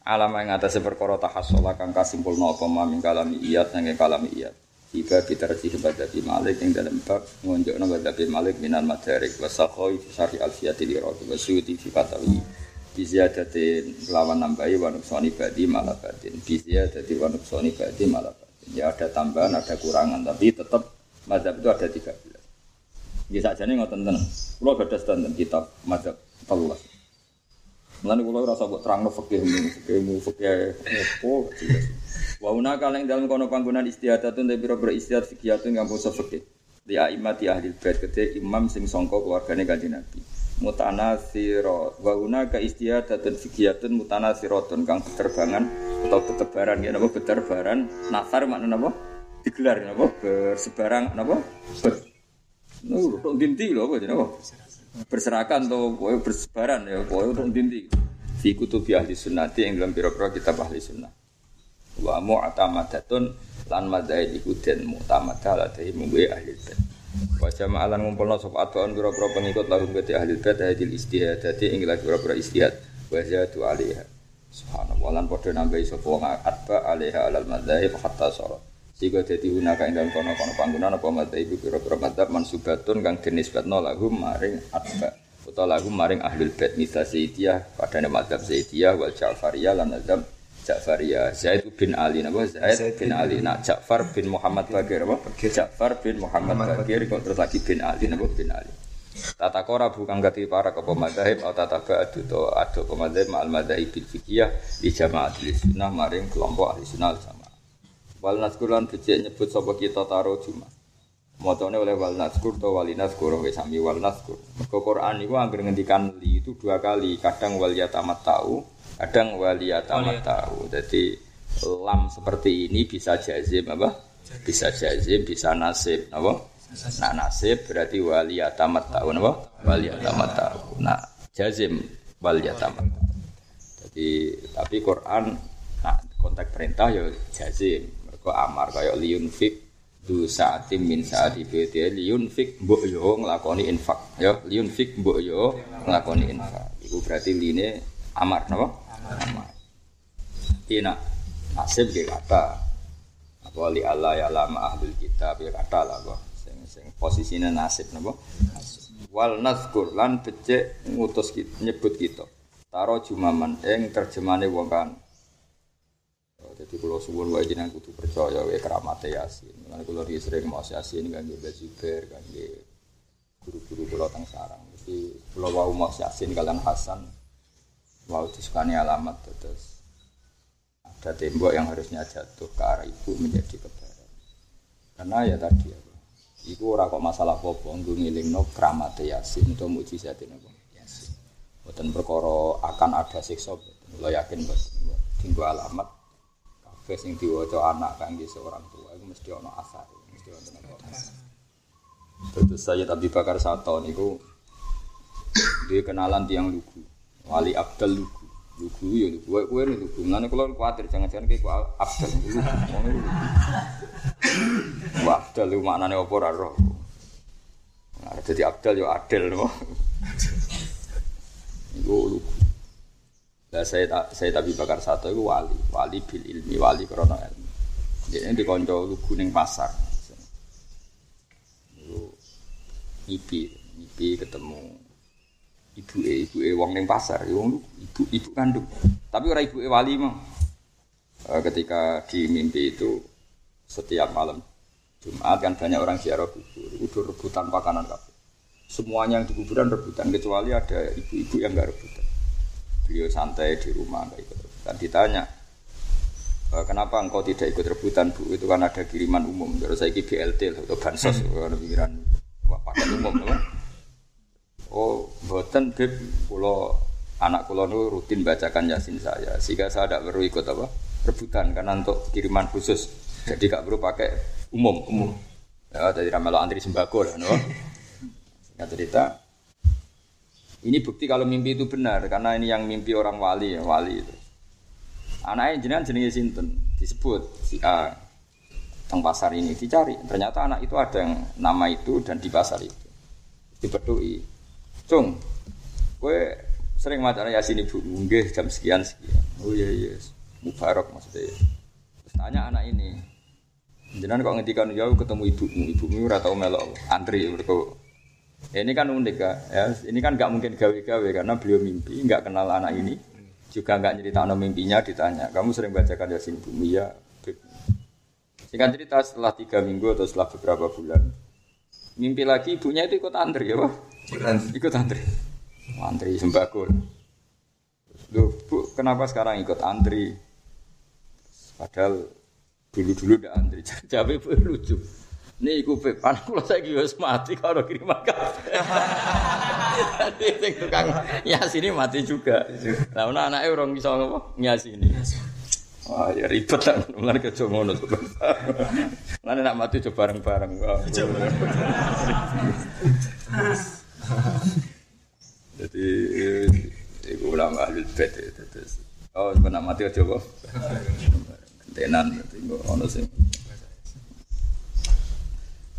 Alam yang atas perkara tahassola kang kasimpulna apa maming kalami iyat nang kalami iyat. Tiba kita rejih badabi malik yang dalam bab ngunjukna badabi malik minan madarik wasakhoi syari alfiyati lirati wasyuti fi fatawi. Biziyadatin lawan nambahi wa nuksoni badi malah batin Biziyadati wa nuksoni badi malah batin Ya ada tambahan, ada kurangan Tapi tetap madhab itu ada 13 Ya saja nih ngoten tenan. Kulo gadah standar kitab madhab telulas Mulane kula ora usah terangno fikih mu, fikih opo jelas. Wa una kaleng dalam kono panggonan istihadatun te pira-pira istihad fikihatun yang basa fikih. Di aimati ahli bait kete imam sing sangka keluargane Kanjeng Nabi. Mutanasira wa una ka istihadatun fikihatun mutanasiratun kang beterbangan atau betebaran. Ya napa? Beterbaran. Nasar makna napa? Digelar napa? Bersebarang napa? Ber tok dinti lho apa jenenge? Berserakan atau kowe bersebaran ya kowe untuk dinti fi kutubi ahli sunnati yang dalam biro-biro kitab ahli sunnah. Wa mu'tamadatun lan madzhab iku den mu'tamadah ala dhewe mungwe ahli bait. Wa jama'alan ngumpulna sapa atbaun biro-biro pengikut lahum kete ahli bait hadil istihadati ing lan biro-biro istihad. Wa zatu alaiha. Subhanallah lan padha nambahi sapa atba alaiha alal madzhab hatta sorot sehingga jadi unaka ing dalam kono kono panggungan apa mata ibu pira pira madhab mansubatun kang dinisbatno lahum maring atba utawa lahum maring ahlul bait misal Zaidiyah padane madhab Zaidiyah wal Ja'fariyah lan madhab Ja'fariyah. Zaid bin Ali napa? Zaid bin Ali. Nak Ja'far bin Muhammad Bakir. Apa? Ja'far bin Muhammad Bakir kok terus lagi bin Ali napa? Bin Ali. Tata kora bukan gati para ke pemadhab atau tata ba'adu to adu pemadhab ma'al madhab bil fikiyah di jamaah ahli sunnah maring kelompok ahli sunnah Wal naskur lan becik nyebut sapa kita taro Jumat. Motone oleh wal naskur to wali naskur wis sami wal naskur. Mergo Quran iku anggere ngendikan li itu dua kali, kadang wal yatamat tahu, kadang wal yatamat tahu. Jadi lam seperti ini bisa jazim apa? Bisa jazim, bisa nasib, apa? Nah nasib berarti wal yatamat tahu, apa? Wal yatamat tahu. Nah jazim wal yatamat. Jadi tapi Quran nah konteks perintah ya jazim kok amar kaya liun fik du saatim min saati bete liun fik mbok yo nglakoni infak. Ya liun fik mbok yo nglakoni infak. Iku berarti line amar napa? Amar. Tina nasib ge kata apa li Allah ya lama ahlul kitab ya kata lah kok sing sing posisine nasib napa? Wal nazkur lan becik ngutus nyebut kita. Taro jumaman ing terjemane wong kan jadi kalau suwun wae jenengan kudu percaya wae keramat yasin. Mulane kula sering mau yasin kangge Mbak Zubair kangge guru-guru kula teng sarang. Jadi kula wau mau yasin kalian Hasan wau disukani alamat terus ada tembok yang harusnya jatuh ke arah ibu menjadi kebaran. Karena ya tadi ya, Iku ora kok masalah apa-apa, nggo ngelingno keramat yasin atau mujizat apa yasin. Boten perkara akan ada siksa, lo yakin boten. Tinggu alamat Kabeh sing diwaca anak kangge seorang tua itu mesti ana asar, mesti ana asar. Terus saya Abi Bakar Sato niku dia kenalan tiang lugu. Wali Abdul lugu. Lugu ya lugu. Kowe kowe lugu. Mulane kula kuwatir jangan-jangan kowe Abdul lugu. Lugu. Wah, Abdul lu maknane apa ora roh. Nah, jadi Abdul yo adil no. Iku lugu. Saya saya tapi bakar satu itu wali, wali bil ilmi, wali krono ilmu. Jadi di konco lugu ning pasar. Itu ipi, ipi ketemu ibu e, ibu e wong ning pasar, wong ibu ibu kandung. Tapi orang ibu e wali mah. Ketika di mimpi itu setiap malam Jumat kan banyak orang ziarah kubur, udah rebutan makanan kabeh. Semuanya yang di kuburan rebutan kecuali ada ibu-ibu yang enggak rebutan beliau santai di rumah nggak ikut rebutan ditanya e, kenapa engkau tidak ikut rebutan bu? Itu kan ada kiriman umum. Terus saya BLT atau bansos hmm. ada pikiran paket umum teman oh buatan beb pulau anak pulau itu rutin bacakan yasin saya. Sehingga saya tidak perlu ikut apa rebutan karena untuk kiriman khusus. Jadi gak perlu pakai umum. Umum. Ya jadi ramelo antri sembako lah no? Nggak cerita ini bukti kalau mimpi itu benar karena ini yang mimpi orang wali ya, wali itu. Anaknya jenengan jenenge sinten disebut si A teng pasar ini dicari. Ternyata anak itu ada yang nama itu dan di pasar itu. Dibedui. Cung, gue sering maca Yasin Ibu nggih jam sekian sekian. Oh iya iya. Mubarak maksudnya. Terus tanya anak ini, jenengan kok ngendikan ya ketemu ibumu ora tau melok antri mereka Ya, ini kan unik ya. Ini kan nggak mungkin gawe-gawe karena beliau mimpi, nggak kenal anak ini, juga nggak cerita anak mimpinya ditanya. Kamu sering bacakan Yasin Bumi ya? Singkat cerita setelah tiga minggu atau setelah beberapa bulan, mimpi lagi ibunya itu ikut antri ya, Pak? Ikut antri. Antri sembako. Loh, Bu, kenapa sekarang ikut antri? Padahal dulu-dulu udah antri. Jawab ibu lucu. Nih iku pep, anak kula saiki wis mati kalau kiriman kabeh. Dadi sing tukang nyasini mati juga. Lah ana anake urung iso ngopo nyasini. Wah, ya ribet lah, mulai ke ngono coba. Mulai nak mati coba bareng-bareng. Jadi, itu ulama ahli bed itu. Oh, nak mati kok. Tenan, ono sing.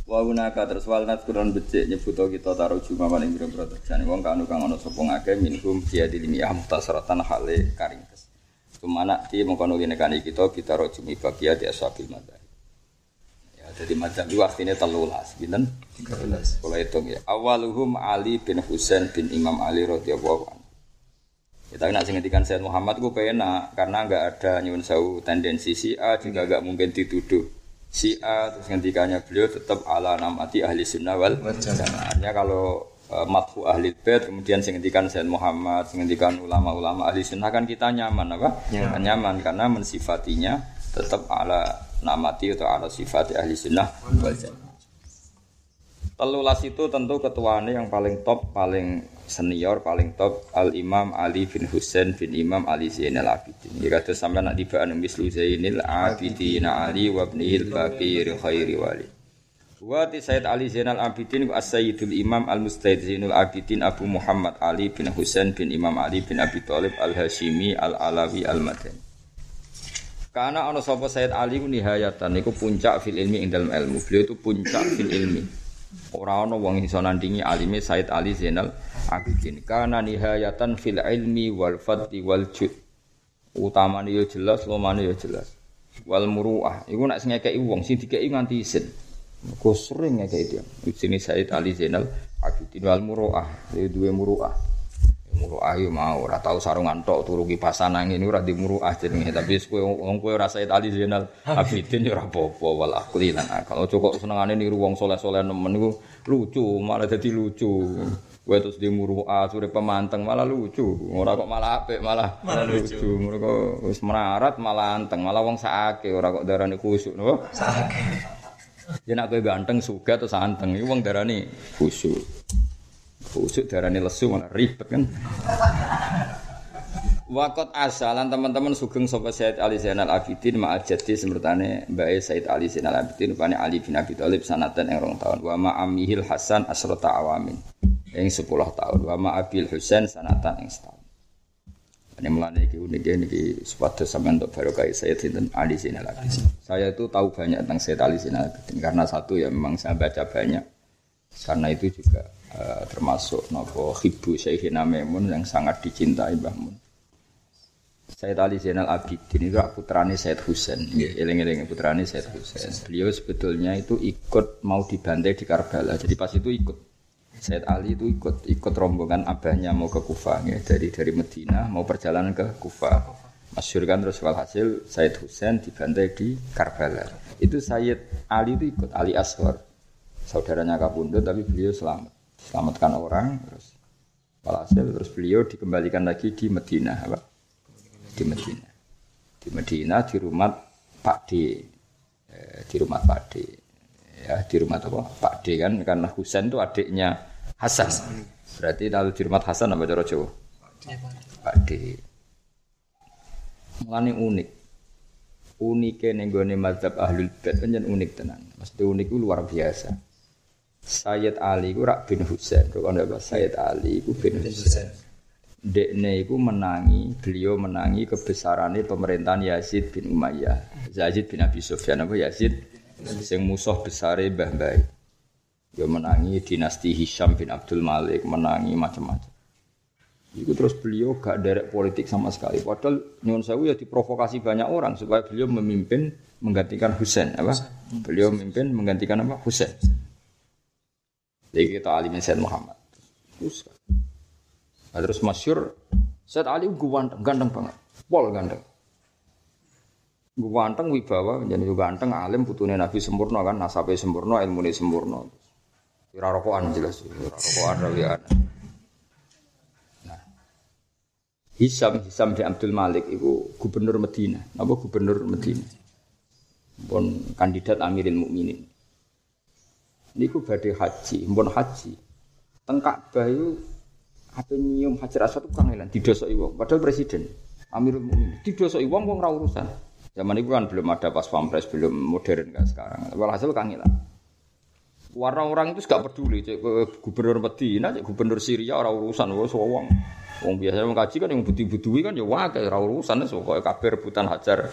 Wa gunaka terus wal nat kuron becik nyebuto kita taruh cuma paling biro biro terjani wong kanu kang sopong ake minhum dia di lini muhtasaratan hale karingkes. Ke mana ti mengkono kani kita kita roh cumi bagia di aswabil madari. Ya jadi macam dua artinya telulas, binten? Tiga belas. Kalau hitung ya. Awaluhum Ali bin Husain bin Imam Ali radhiyallahu anhu. Kita nak singetikan Sayyid Muhammad gue penak karena nggak ada nyuwun sewu tendensi si A juga nggak mungkin dituduh Syiah terus ngendikanya beliau tetap ala namati ahli sunnah wal jamaahnya. Kalau uh, matfu ahli bait kemudian sing ngendikan Sayyid Muhammad sing ngendikan ulama-ulama ahli sunnah kan kita nyaman apa? Ya. nyaman karena mensifatinya tetap ala namati atau ala sifat ahli sunnah wal jamaah Telulas itu tentu ketuanya yang paling top, paling senior, paling top Al Imam Ali bin Husain bin Imam Ali Zainal Abidin. Ya kata sampai nak dibaan mislu Zainal Abidin Ali wa ibnihil Bakir khairi wali. Wa ti Sayyid Ali Zainal Abidin wa As-Sayyidul Imam Al-Mustahid Zainul Abidin Abu Muhammad Ali bin Husain bin Imam Ali bin Abi Thalib Al-Hashimi Al-Alawi Al-Madani. Karena ana sapa Sayyid Ali ku nihayatan niku puncak fil ilmi ing dalam ilmu. Beliau itu puncak fil ilmi. Ora ana wong iso nandingi alime Said Ali Zainal Abidin. Kana nihayatan fil ilmi wal fadli wal jud. Utamane yo jelas, lomane yo jelas. Wal muruah, iku nek sing ngekeki wong sing dikeki nganti isin. Kok sering ngekeki dia. Sini Said Ali Zainal Abidin wal muruah, dia duwe muruah. Muruah yo mau ora tau sarungan tok turu kipasan angin ora di muruah jenenge tapi kowe wong kowe ora Said Ali Zainal Abidin yo ora apa-apa wal akli lan akal. Ojo kok senengane niru wong soleh-soleh nemen niku lucu, malah dadi lucu. Kowe terus di muruah sore pemanteng malah lucu. Ora kok malah apik malah Malah lucu. Mereka wis merarat malah anteng, malah wong sakake ora kok darani khusyuk napa? Sakit. Ya nek kowe ganteng suga terus anteng iku wong darani khusyuk. Khusyuk darani lesu malah ribet kan. Wakot asalan teman-teman sugeng sapa Said Ali Zainal Abidin ma jadi semertane Mbak Said Ali Zainal Abidin rupane Ali bin Abi Thalib sanatan ing rong tahun wa ma amihil Hasan asrota awamin ing 10 tahun wa ma Abil Husain sanatan ing setahun. Ini mulane iki unik niki supados sampean untuk barokah Sayyid Sinten Ali Zainal Abidin. Saya itu tahu banyak tentang Sayyid Ali Zainal Abidin karena satu ya memang saya baca banyak. Karena itu juga eh, termasuk nopo hibu Syekhina Maimun yang sangat dicintai Mbah Mun. Sayyid Ali Zainal Abidin itu putrane Sayyid Husain. Eling-eling putrane Sayyid Husain. Beliau sebetulnya itu ikut mau dibantai di Karbala. Jadi pas itu ikut. Sayyid Ali itu ikut ikut rombongan abahnya mau ke Kufah ya. dari dari Medina mau perjalanan ke Kufah. Masyur kan terus walhasil Sayyid Husain dibantai di Karbala. Itu Sayyid Ali itu ikut Ali Asghar. Saudaranya Kapundut tapi beliau selamat. Selamatkan orang terus walhasil terus beliau dikembalikan lagi di Medina apa? Di Medina. Di Medina di rumah Pak D. Eh, di rumah Pak D. Ya di rumah apa? Pak D kan karena Husain itu adiknya Hasan. Berarti lalu di rumah Hasan apa cara Jawa? Pak D. Mulane unik. Unike ning gone mazhab ahlul bait kan unik tenan. Mesti unik itu luar biasa Sayyid Ali ku rak bin Husain kok ana apa Sayyid Ali ku bin Husain Dekne iku menangi, beliau menangi kebesarannya pemerintahan Yazid bin Umayyah. Yazid bin Abi Sufyan apa Yazid sing musuh besare Mbah Mbah. Ya menangi dinasti Hisham bin Abdul Malik, menangi macam-macam. Itu terus beliau gak derek politik sama sekali. Padahal nyuwun sewu ya diprovokasi banyak orang supaya beliau memimpin menggantikan Husain apa? Beliau memimpin menggantikan apa? Husain. Jadi kita alimin Said Muhammad. Terus Nah, terus masyur Said Ali gue ganteng, ganteng banget. Pol ganteng. Gue ganteng wibawa, jadi gue ganteng alim putune Nabi sempurna kan, nasabe sempurna, ilmune sempurna. Ora rokokan jelas, ora rokokan rawian. Nah. Hisam Hisam di Abdul Malik itu gubernur Medina. Apa gubernur Medina? Pun kandidat Amirul Mukminin. Niku badhe haji, pun haji. Teng Ka'bah apa nyium hajar aswad itu kangelan didosoki wong. Padahal presiden Amirul Mukminin didosoki wong wong ra urusan. Zaman itu kan belum ada pas pampres belum modern kayak sekarang. Walhasil kangelan warna orang itu gak peduli cek ke gubernur Medina cek gubernur Syria orang urusan wong wong. Wong biasa mengkaji kan yang butuh-butuhi kan ya wae ora urusan so kok kabeh rebutan hajar.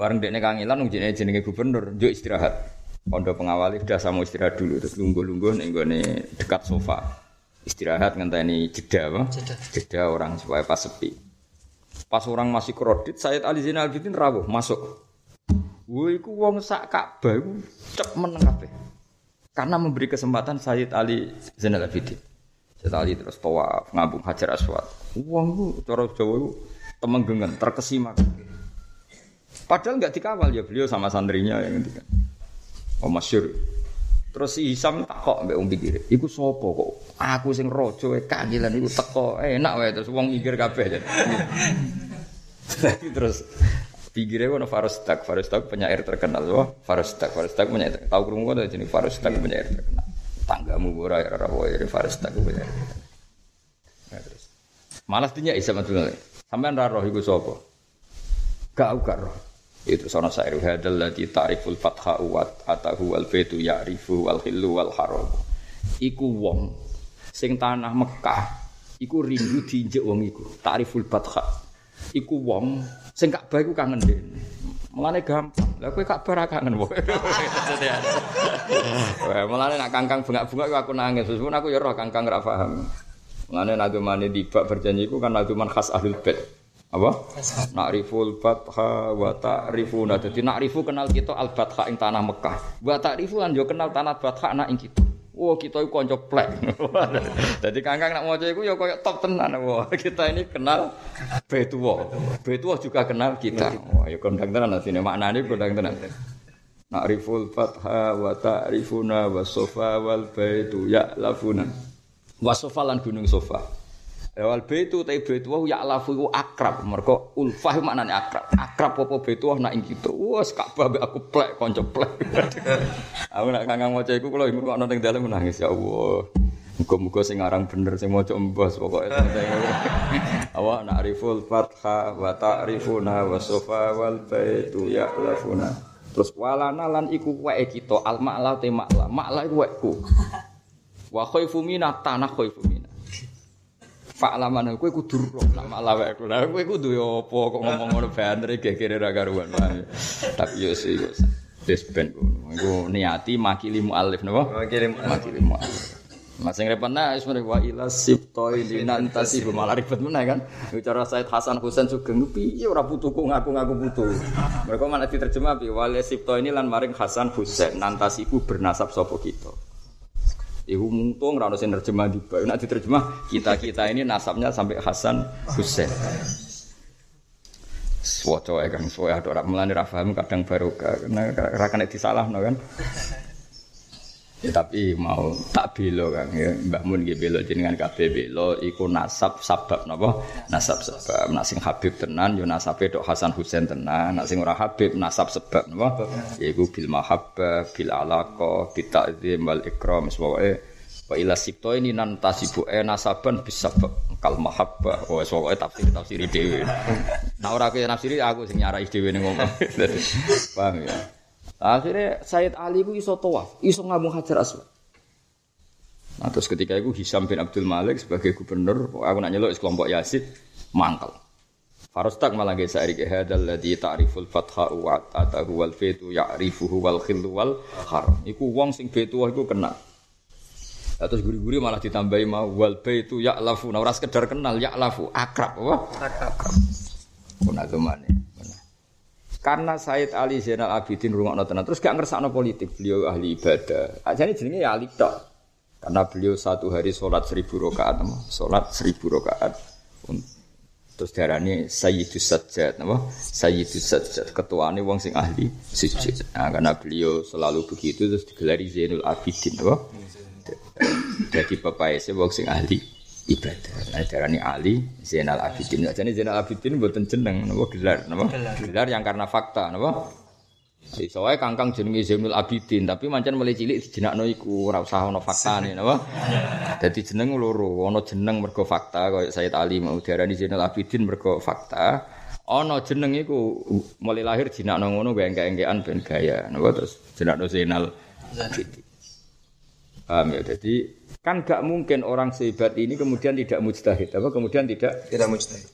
Bareng dekne kangelan wong jenenge jenenge gubernur yo istirahat pondok pengawal sudah sama istirahat dulu terus lungguh-lungguh ning gone dekat sofa istirahat ngenteni jeda apa? Jeda. Jeda orang supaya pas sepi. Pas orang masih kredit, Sayyid Ali Zainal Abidin rawuh masuk. Woi, iku wong sak Ka'bah iku cep meneng kabeh. Karena memberi kesempatan Sayyid Ali Zainal Abidin. Sayyid Ali terus tawaf ngambung Hajar Aswad. Wong iku cara Jawa iku temenggengen, terkesima. Padahal nggak dikawal ya beliau sama santrinya yang ngendikan. Oh masyur. Terus si Hisam takok mbek wong pikir, iku sapa kok? Aku sing raja wae kangelan iku teko. Enak wae terus wong mikir kabeh. terus pikirnya ono Farostak, Farostak penyair terkenal, wah Farostak, Farostak penyair. Tahu krungu kan jenis Farostak penyair terkenal. Tanggamu ora ora wae penyair. Nah, terus. Malas dinya Isam Abdul Sampean ra roh iku sapa? Gak gak roh. Itu sono sair hadal lati ta'riful fatha wa atahu wal baitu ya'rifu wal hillu wal haram. Iku wong sing tanah Mekah iku rindu diinjek wong iku. Ta'riful fatha. Iku wong sing Ka'bah iku kangen dene. Mulane gampang. Lah kowe Ka'bah ra kangen wae. Mulane nak kangkang bengak-bengak aku nangis. Walaupun aku ya roh kangkang ra paham. Mulane nadumane dibak berjanji iku kan naduman khas ahlul bait. Apa? Nakriful batha wa ta'rifuna. Dadi nakrifu kenal kita al batha ing tanah Mekah. Wa ta'rifu kan yo kenal tanah batha ana ing kita. Wah, kita iku kanca plek. Dadi kangkang nak maca iku ya koyo top tenan. Wah, kita ini kenal Betuwa. Betuwa juga kenal kita. Wah, ya kondang tenan asine maknane kondang tenan. Nakriful fatha wa ta'rifuna wa sofa wal baitu ya'lafuna. Wa sofa lan gunung sofa. Wal baitu ta baitu wa ya'lafu iku akrab. Mergo ulfah maknane akrab. Akrab apa baitu nak ing kita. Wes Ka'bah aku plek kanca plek. aku nak kangang maca iku kula ngrungokno ning dalem nangis ya Allah. Muga-muga sing aran bener sing maca embos pokoke Awak nak riful fatha wa ta'rifuna wa sofa wal baitu ya'lafuna. Terus walana lan iku weke kita al ma'la te ma'la. Ma'la iku wekku. Wa khaifu mina tanah khaifu. Fa'laman kowe kudu roh nak malah wae Lah kowe kudu yo apa kok ngomong ngono banter gegere ra karuan. Tapi yo sih wis wis ben ngono. niati makili muallif napa? Makili makili muallif. Mas sing repot nah wis mrene wa ila sibtoi linantasi malah ribet meneh kan. Bicara Said Hasan Husain Sugeng piye ora butuhku ngaku-ngaku butuh. Mereka mana diterjemah bi wale sibtoi ini lan maring Hasan Husain nantasiku bernasab sapa kita. Ibu muntung rano sing terjemah di bawah. Nak diterjemah kita kita ini nasabnya sampai Hasan Husain. Suwaco ya kan, suwe ada orang melani rafaham kadang baru karena rakan disalah no kan. Ya tapi mau tak belo kan ya Mbah Mun nggih belo jenengan kabeh belo iku nasab sabab napa? Nasab sebab. Nak sing Habib tenan yo nasabe tok Hasan Husain tenan. Nak sing ora Habib nasab sebab napa? Yaiku bil mahabbah bil alaqa bil ta'zim wal ikram sewae wa ila sibto ini nan tasibu e nasaban bisa kal mahabbah. Wa sewae tafsir tafsir dhewe. Nah ora kowe nafsiri aku sing nyarai dhewe ning ngomong paham ya Akhirnya Sayyid Ali itu iso tawaf, iso ngabung Hajar Aswad. Nah, terus ketika itu Hisam bin Abdul Malik sebagai gubernur, aku nak nyelok kelompok Yazid, mangkal. Farostak malah gak sehari ke hadal ladhi ta'riful fatha wa atahu wal fetu ya'rifuhu wal khillu wal haram. Iku wong sing fetu iku kena. Nah, terus guri-guri malah ditambahi mau wal baitu ya'lafu. Nah, ora sekedar kenal ya'lafu, akrab apa? Akrab. Kuna zamane. Karena Said Ali Zainal Abidin rungokno tenan terus gak ngersakno politik, beliau ahli ibadah. Ajane jenenge ya Ali tok. Karena beliau satu hari sholat seribu rakaat, sholat seribu rakaat. Terus darahnya Sayyidus Sajjad, nama Sayyidus Sajjad, ketuanya wong sing ahli sujud. Nah, karena beliau selalu begitu terus digelari Zainul Abidin, apa? Jadi bapak saya wong sing ahli ibadah. Nah, darani Ali Zainal Abidin. Nah, jadi Zainal Abidin buatan jeneng, napa gelar, napa? Gelar yang karena fakta, napa? Soalnya kangkang jenenge Zainul Abidin, tapi mancen mulai cilik dijenakno iku ora usah ana faktane, napa? Dadi jeneng loro, ana jeneng mergo fakta kaya Sayyid Ali mau diarani Zainul Abidin mergo fakta. Ana jeneng iku mulai lahir jenakno ngono engke-engkean ben gaya, napa terus jenakno Zainal Abidin. Paham ya? Jadi Kan gak mungkin orang sehebat ini kemudian tidak mujtahid. Apa kemudian tidak tidak mujtahid.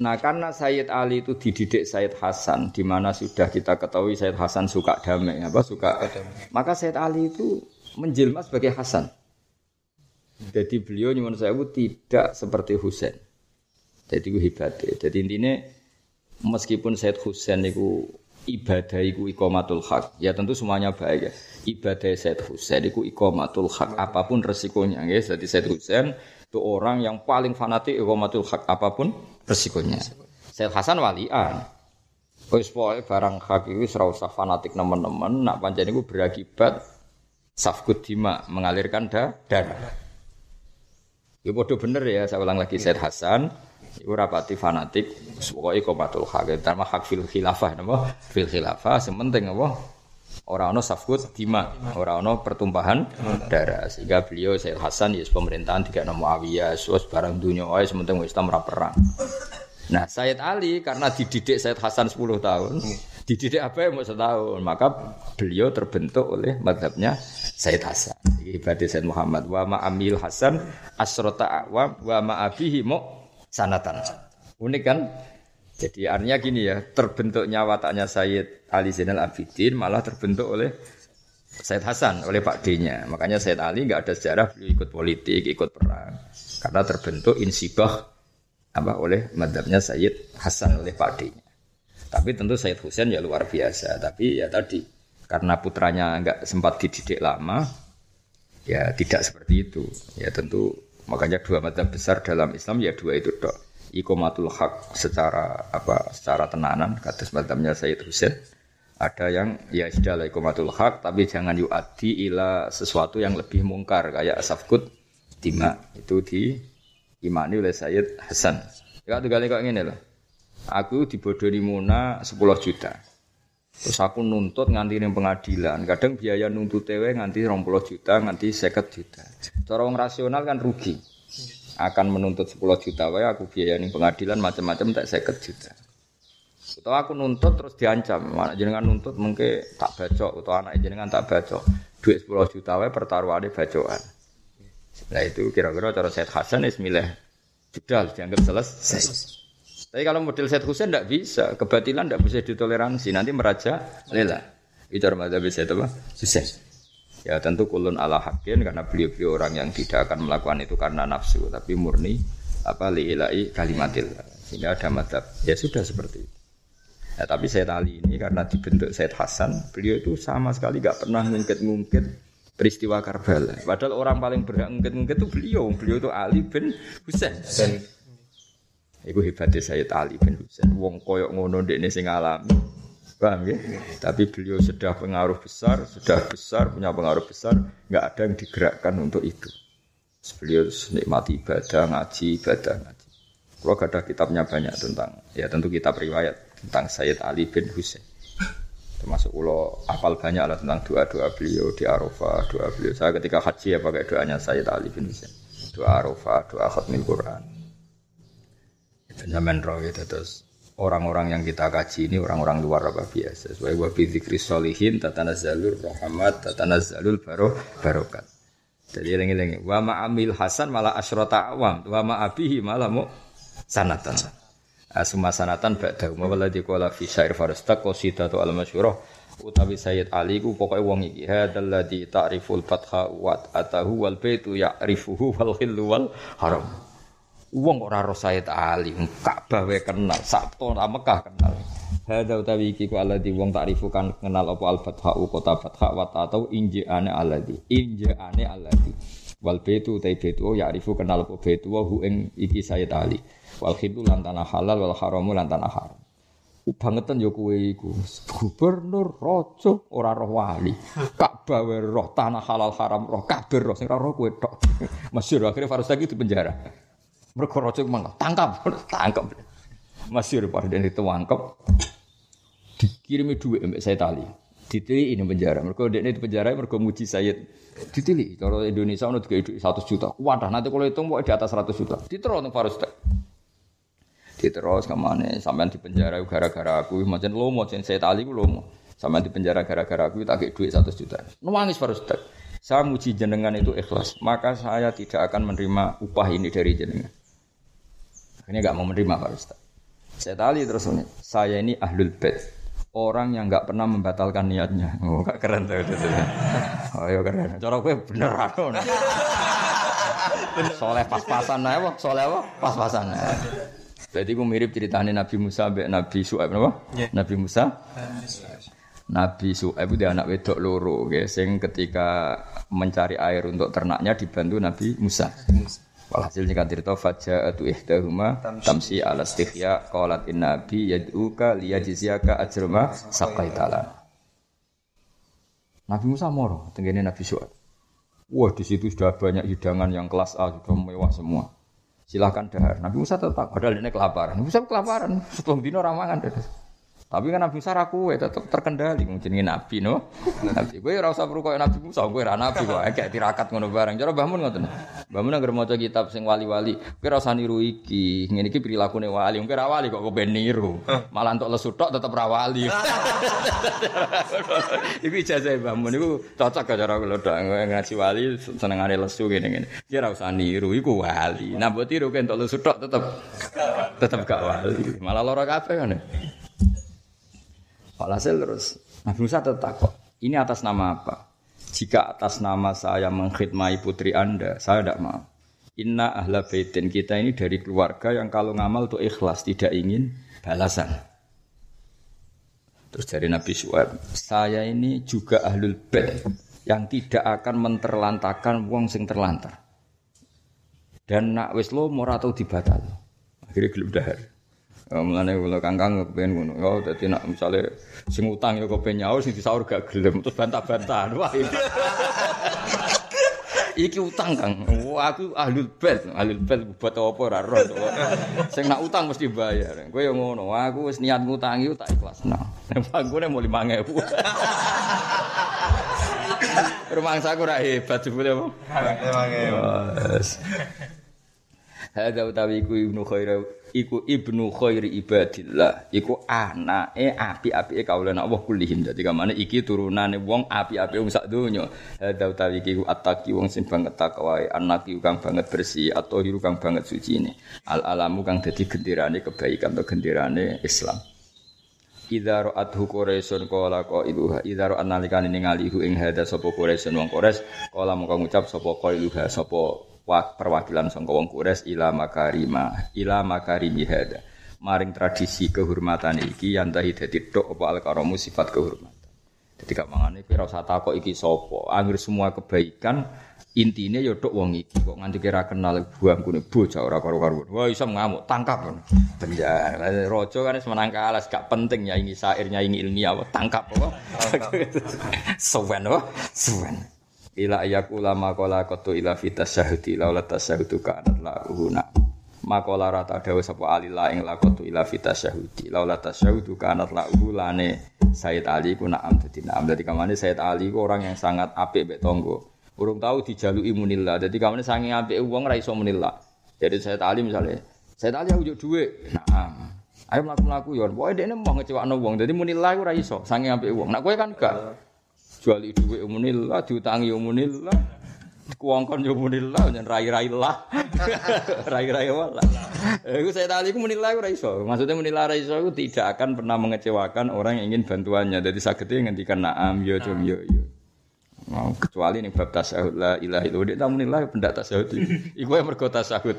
Nah karena Sayyid Ali itu dididik Sayyid Hasan, di mana sudah kita ketahui Sayyid Hasan suka damai, apa suka damai. Maka Sayyid Ali itu menjelma sebagai Hasan. Jadi beliau nyuwun saya tidak seperti Husain. Jadi itu hebat. Jadi intinya meskipun Sayyid Husain itu ibadah iku ikomatul hak. Ya tentu semuanya baik ya. Ibadah Said Husain iku ikomatul hak apa pun resikonya ya. Jadi Said Husain itu orang yang paling fanatik ikomatul hak apa pun resikonya. Said Hasan walian. Wis pokoke barang hak itu ora usah fanatik nemen-nemen nak pancen iku berakibat safkut dima mengalirkan darah. Ya bodoh bener ya, saya ulang lagi Said Hasan Iku rapati fanatik, pokoke komatul hak. Terma hak fil khilafah napa? Fil khilafah sementing apa? Orang ono safkut dima, orang ono pertumpahan darah. Sehingga beliau Sayyid Hasan ya pemerintahan tiga nama Muawiyah, sus barang dunia oh sementing Islam ora perang. Nah Sayyid Ali karena dididik Sayyid Hasan 10 tahun, dididik apa yang mau setahun, maka beliau terbentuk oleh madhabnya Sayyid Hasan. Ibadah Sayyid Muhammad wa ma amil Hasan asrota awam wa ma abihi mu sanatan. Unik kan? Jadi artinya gini ya, terbentuknya wataknya Sayyid Ali Zainal Abidin malah terbentuk oleh Sayyid Hasan, oleh Pak D-nya. Makanya Sayyid Ali nggak ada sejarah beliau ikut politik, ikut perang. Karena terbentuk insibah apa oleh madhabnya Sayyid Hasan oleh pakdenya. Tapi tentu Sayyid Husain ya luar biasa. Tapi ya tadi karena putranya nggak sempat dididik lama, ya tidak seperti itu. Ya tentu makanya dua madhab besar dalam Islam ya dua itu dok. Ikomatul hak secara apa secara tenanan kata madhabnya Sayyid Husain. Ada yang ya sudah ikomatul hak tapi jangan yu'adi ila sesuatu yang lebih mungkar kayak safkut tima itu di imani oleh Sayyid Hasan. Ya tuh kali kok ngene loh. Aku dibodohi Muna 10 juta. Terus aku nuntut nganti pengadilan. Kadang biaya nuntut tewe nganti 20 juta, nganti 50 juta. Cara rasional kan rugi. Akan menuntut 10 juta wae aku biaya ning pengadilan macam-macam tak 50 juta. Atau aku nuntut terus diancam, mana jenengan nuntut mungkin tak bacok atau anak jenengan tak bacok. Duit 10 juta wae pertaruhane bacokan. Nah itu kira-kira cara Said Hasan Ismillah sudah dianggap selesai. Tapi kalau model Said Husain tidak bisa, kebatilan tidak bisa ditoleransi, nanti meraja lela. Itu remaja bisa apa? Husain. Ya tentu kulun ala hakin karena beliau-beliau orang yang tidak akan melakukan itu karena nafsu, tapi murni apa liilai kalimatil. Sehingga ada madhab. Ya sudah seperti itu. Ya, tapi Said Ali ini karena dibentuk Said Hasan, beliau itu sama sekali gak pernah ngungkit-ngungkit peristiwa Karbala. Padahal orang paling berhak ngungkit-ngungkit itu beliau. Beliau itu Ali bin Husain. Iku hebatnya Sayyid Ali bin Husain. Wong koyok ngono dekne sing alami. Paham ya? Tapi beliau sudah pengaruh besar, sudah besar, punya pengaruh besar, nggak ada yang digerakkan untuk itu. Beliau nikmati ibadah, ngaji, ibadah, ngaji. Kalau ada kitabnya banyak tentang, ya tentu kitab riwayat tentang Sayyid Ali bin Husain. Termasuk ulo apal banyak lah tentang doa-doa beliau di Arafah, doa beliau. Saya ketika haji ya pakai doanya Sayyid Ali bin Husain. Doa Arafah, doa khatmil Quran. Roh itu terus orang-orang yang kita kaji ini orang-orang luar apa biasa. Sesuai wa bi dzikri sholihin tatanazzalur rahmat tatanazzalul baro barokat. Jadi lengi-lengi wa ma'amil hasan malah asyrata awam wa ma'abihi malah mu sanatan. Asma sanatan ba'da wa walladzi qala fi syair farastak qasidatu al masyhurah utawi Sayyid Ali ku pokoke wong iki hadzal ladzi ta'riful fatha wa atahu wal baitu ya'rifuhu wal khillu wal haram. Wong ora roh Sayyid Ali, Ka'bah kenal, Sabto ta Mekah kenal. Hadza utawi iki ku alladzi wong ta'rifu kan kenal apa al fatha kota fatha wa atau injaane alladzi. Injaane alladzi. Wal baitu utai baitu ya'rifu kenal apa baitu hu ing iki Sayyid Ali. Wal tanah halal wal haramu lan haram. bangetan ya kowe iku gubernur raja ora roh wali Ka'bah wae roh tanah halal haram roh kabeh roh sing ora roh kowe tok masyhur akhirnya Farus lagi di penjara mergo raja tangkap. Tangkap. Masyhur pada den ditangkap dikirimi duit mbek saya tali ditili ini penjara. Mergo dekne di penjara mergo muji Sayyid ditili kalau Indonesia ono digawe duit 100 juta. Wadah nanti kalau hitung mau di atas 100 juta. Ditero nang Farus terus ke mana sampean di penjara gara-gara aku. Macam lo mau saya tali lo mau sampean di penjara gara-gara aku tak duit satu juta. Nangis para ustad saya muji jenengan itu ikhlas. Maka saya tidak akan menerima upah ini dari jenengan ini nggak mau menerima para ustad saya tali terus ini. Saya ini ahlul bait. Orang yang nggak pernah membatalkan niatnya. Oh gak keren tuh itu oh ya keren. Cara gue beneran soleh pas-pasan apa soleh apa pas-pasan Berarti ku mirip ceritanya Nabi Musa Nabi Su'aib napa? Yeah. Nabi Musa. Nabi Su'aib. Itu anak wedok loro, ya, sing ketika mencari air untuk ternaknya dibantu Nabi Musa. Walhasil singkat cerita faja'atu ihdahuma tamsi ala istihya qalat inna abi yad'uka liyajziyaka ajrama saqaitala. Nabi Musa moro tenggene Nabi Su'aib. Wah, di situ sudah banyak hidangan yang kelas A, sudah mewah semua silahkan dahar. Nabi Musa tetap padahal ini kelaparan. Nabi Musa kelaparan, setelah dino ramangan. Tapi kan Nabi Musa raku tetap terkendali mungkin nabi no. Nabi gue ora usah perlu koyo Nabi Musa, gue ora nabi kok kayak tirakat ngono bareng. Mbah Mun ngoten. Mbah Mun anggere maca kitab sing wali-wali, gue ora usah niru iki. Ngene iki prilakune wali, gue ora wali kok ben niru. Malah untuk lesu tok tetep ra wali. Iku ijazah Mbah Mun iku cocok gak cara kula tok ngaji wali senengane lesu ngene-ngene. Ki ora usah niru iku wali. Nah mbok tiru untuk lesu tok tetep tetep gak wali. Malah lara kabeh kan. Walhasil terus Nabi Musa tetap kok. Ini atas nama apa? Jika atas nama saya mengkhidmati putri Anda, saya tidak mau. Inna ahla baitin kita ini dari keluarga yang kalau ngamal tuh ikhlas, tidak ingin balasan. Terus dari Nabi Suhaib, saya ini juga ahlul bait yang tidak akan menterlantakan wong sing terlantar. Dan nak wis lo ora dibatal. Akhirnya gelem dahar. Ya, mulane kula kangkang kepen ngono. Ya dadi nak misale sing utang ya kepen nyaur sing disaur gak gelem terus bantah-bantahan. Wah. Iki utang Kang. Wah, aku ahlul bait, ahlul bait buat apa ora roh. Sing nak utang mesti bayar. Kowe yo ngono. Aku wis niat ngutangi tak ikhlas. Nah, panggone mau 5000. Rumah saya ora hebat jebule apa? 5000. Hadza utawi iku ibnu khairi iku ibnu khairi ibadillah. Iku anake api-apike kaulan Allah kullihim dadi kamane iki turunane wong api-api wong sak donya. Hadza utawi iku attaqi wong sing banget takwa anaki kang banget bersih. Atau hiru kang banget suci ini al alamu kang dadi gendirane kebaikan atau gendirane Islam. Idza ra'athu Quraisyun qala qailuha. Idza ra'an nalikane ningali hu ing hadza sapa Quraisyun wong Quraisy. Qala mongko ngucap sapa qailuha sapa perwakilan sangka wong Quraisy ila makarima ila makarimi hada. Maring tradisi kehormatan iki yang tahi dadi tok apa al karamu sifat kehormatan. Jadi gak mangane kowe ora usah takok iki sapa. Angger semua kebaikan intine ya tok wong iki. Kok nganti kira kenal buang kune bocah ora karo-karo. Wah iso ngamuk tangkap penjara raja kan menang kalah gak penting ya ini syairnya ini ilmiah tangkap apa? Suwen apa? Suwen ila ayakula makola kotu ila fitas syahudi laula tasyahudu kanat lahuna makola rata dawa sapa alila ing lakotu ila fitas syahudi laula tasyahudu kanat lahu lane Said Ali ku naam dadi naam dadi kamane Said Ali ku orang yang sangat apik mek tonggo. Urung tahu dijaluki munillah. Dadi kamane saking apik wong ra iso munillah. Jadi Said Ali misalnya Said Ali aku duit. Naam ayo mlaku-mlaku yo. Pokoke dekne mau ngecewakno wong. Dadi munillah ku ra iso saking apik wong. Nak kowe kan gak jual duit umunillah diutangi umunillah kuangkon yo umunillah dan rai-rai lah. Rai-rai lah. Itu saya tadi aku munillah ora iso. Maksudnya munillah ora iso tidak akan pernah mengecewakan orang yang ingin bantuannya. Jadi sakitnya ngendikan naam yo cum yo yo. Mau kecuali nih bab tasahud la ilaha illallah. Dia tamu nilai pendak tasahud. Iku yang mergo tasahud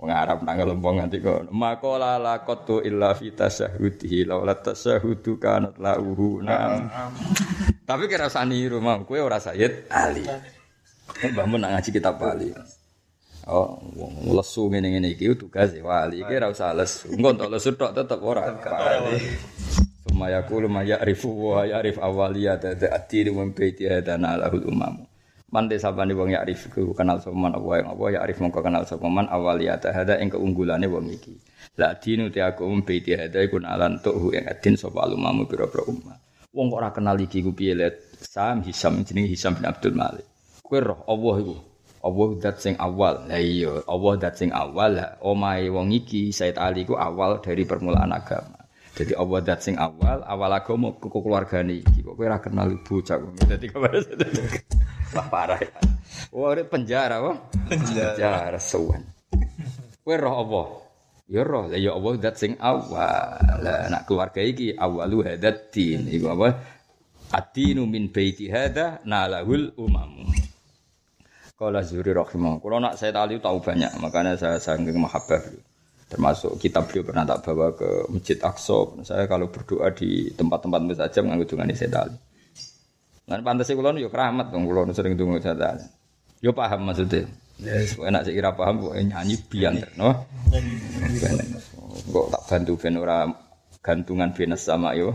Wong Arab nang lempong nganti kok makola la qatu illa fi tasyahudi la tasyahudu kanat lauhu. Tapi kira usah niru mau kowe ora Sayyid Ali. Mbah mun ngaji kitab Bali. Oh, wong lesu ngene-ngene iki tugas wali iki ora usah lesu. Engko entuk lesu tok tetep ora Bali. Sumaya kulu maya rifu wa awaliyat ad-din wa hadana lahul umam. Man desabani wong ya'rif ku kenal sapa man apa yang apa ya'rif mongko kenal sapa man awaliyata hada ing keunggulane wong iki. La dinu te aku um baiti hada iku nalan tuhu ing adin sapa alumamu pira-pira ummah. Wong kok ora kenal iki ku piye Sam Hisam jenenge Hisam bin Abdul Malik. Kowe roh Allah iku. Allah dat sing awal. Lah iya, Allah dat sing awal. Omahe wong iki Said Ali ku awal dari permulaan agama. Jadi Allah dat sing awal, awal agama kok keluargane iki. Kok kowe ora kenal bocah. Dadi kabar. Wah parah ya. Wah penjara wah. Penjara. Penjara suwan. Kowe roh apa? Ya roh, ya Allah dat sing awal. Lah anak keluarga iki awalu hadat din. Iku apa? Adinu min baiti hada nalahul umam. Kala Zuri rahimah. Kalau nak saya tali tahu banyak, makanya saya sangat mahabbah beliau. Termasuk kitab beliau pernah tak bawa ke Masjid Aqsa. Saya kalau berdoa di tempat-tempat musajab nganggo dungane saya tali. Lan pantes kula yo keramat dong kula sering donga jatah. Yo paham maksudnya. Yes, enak sih kira paham kok nyanyi biang no. Kok tak bantu ben ora gantungan benes sama yo.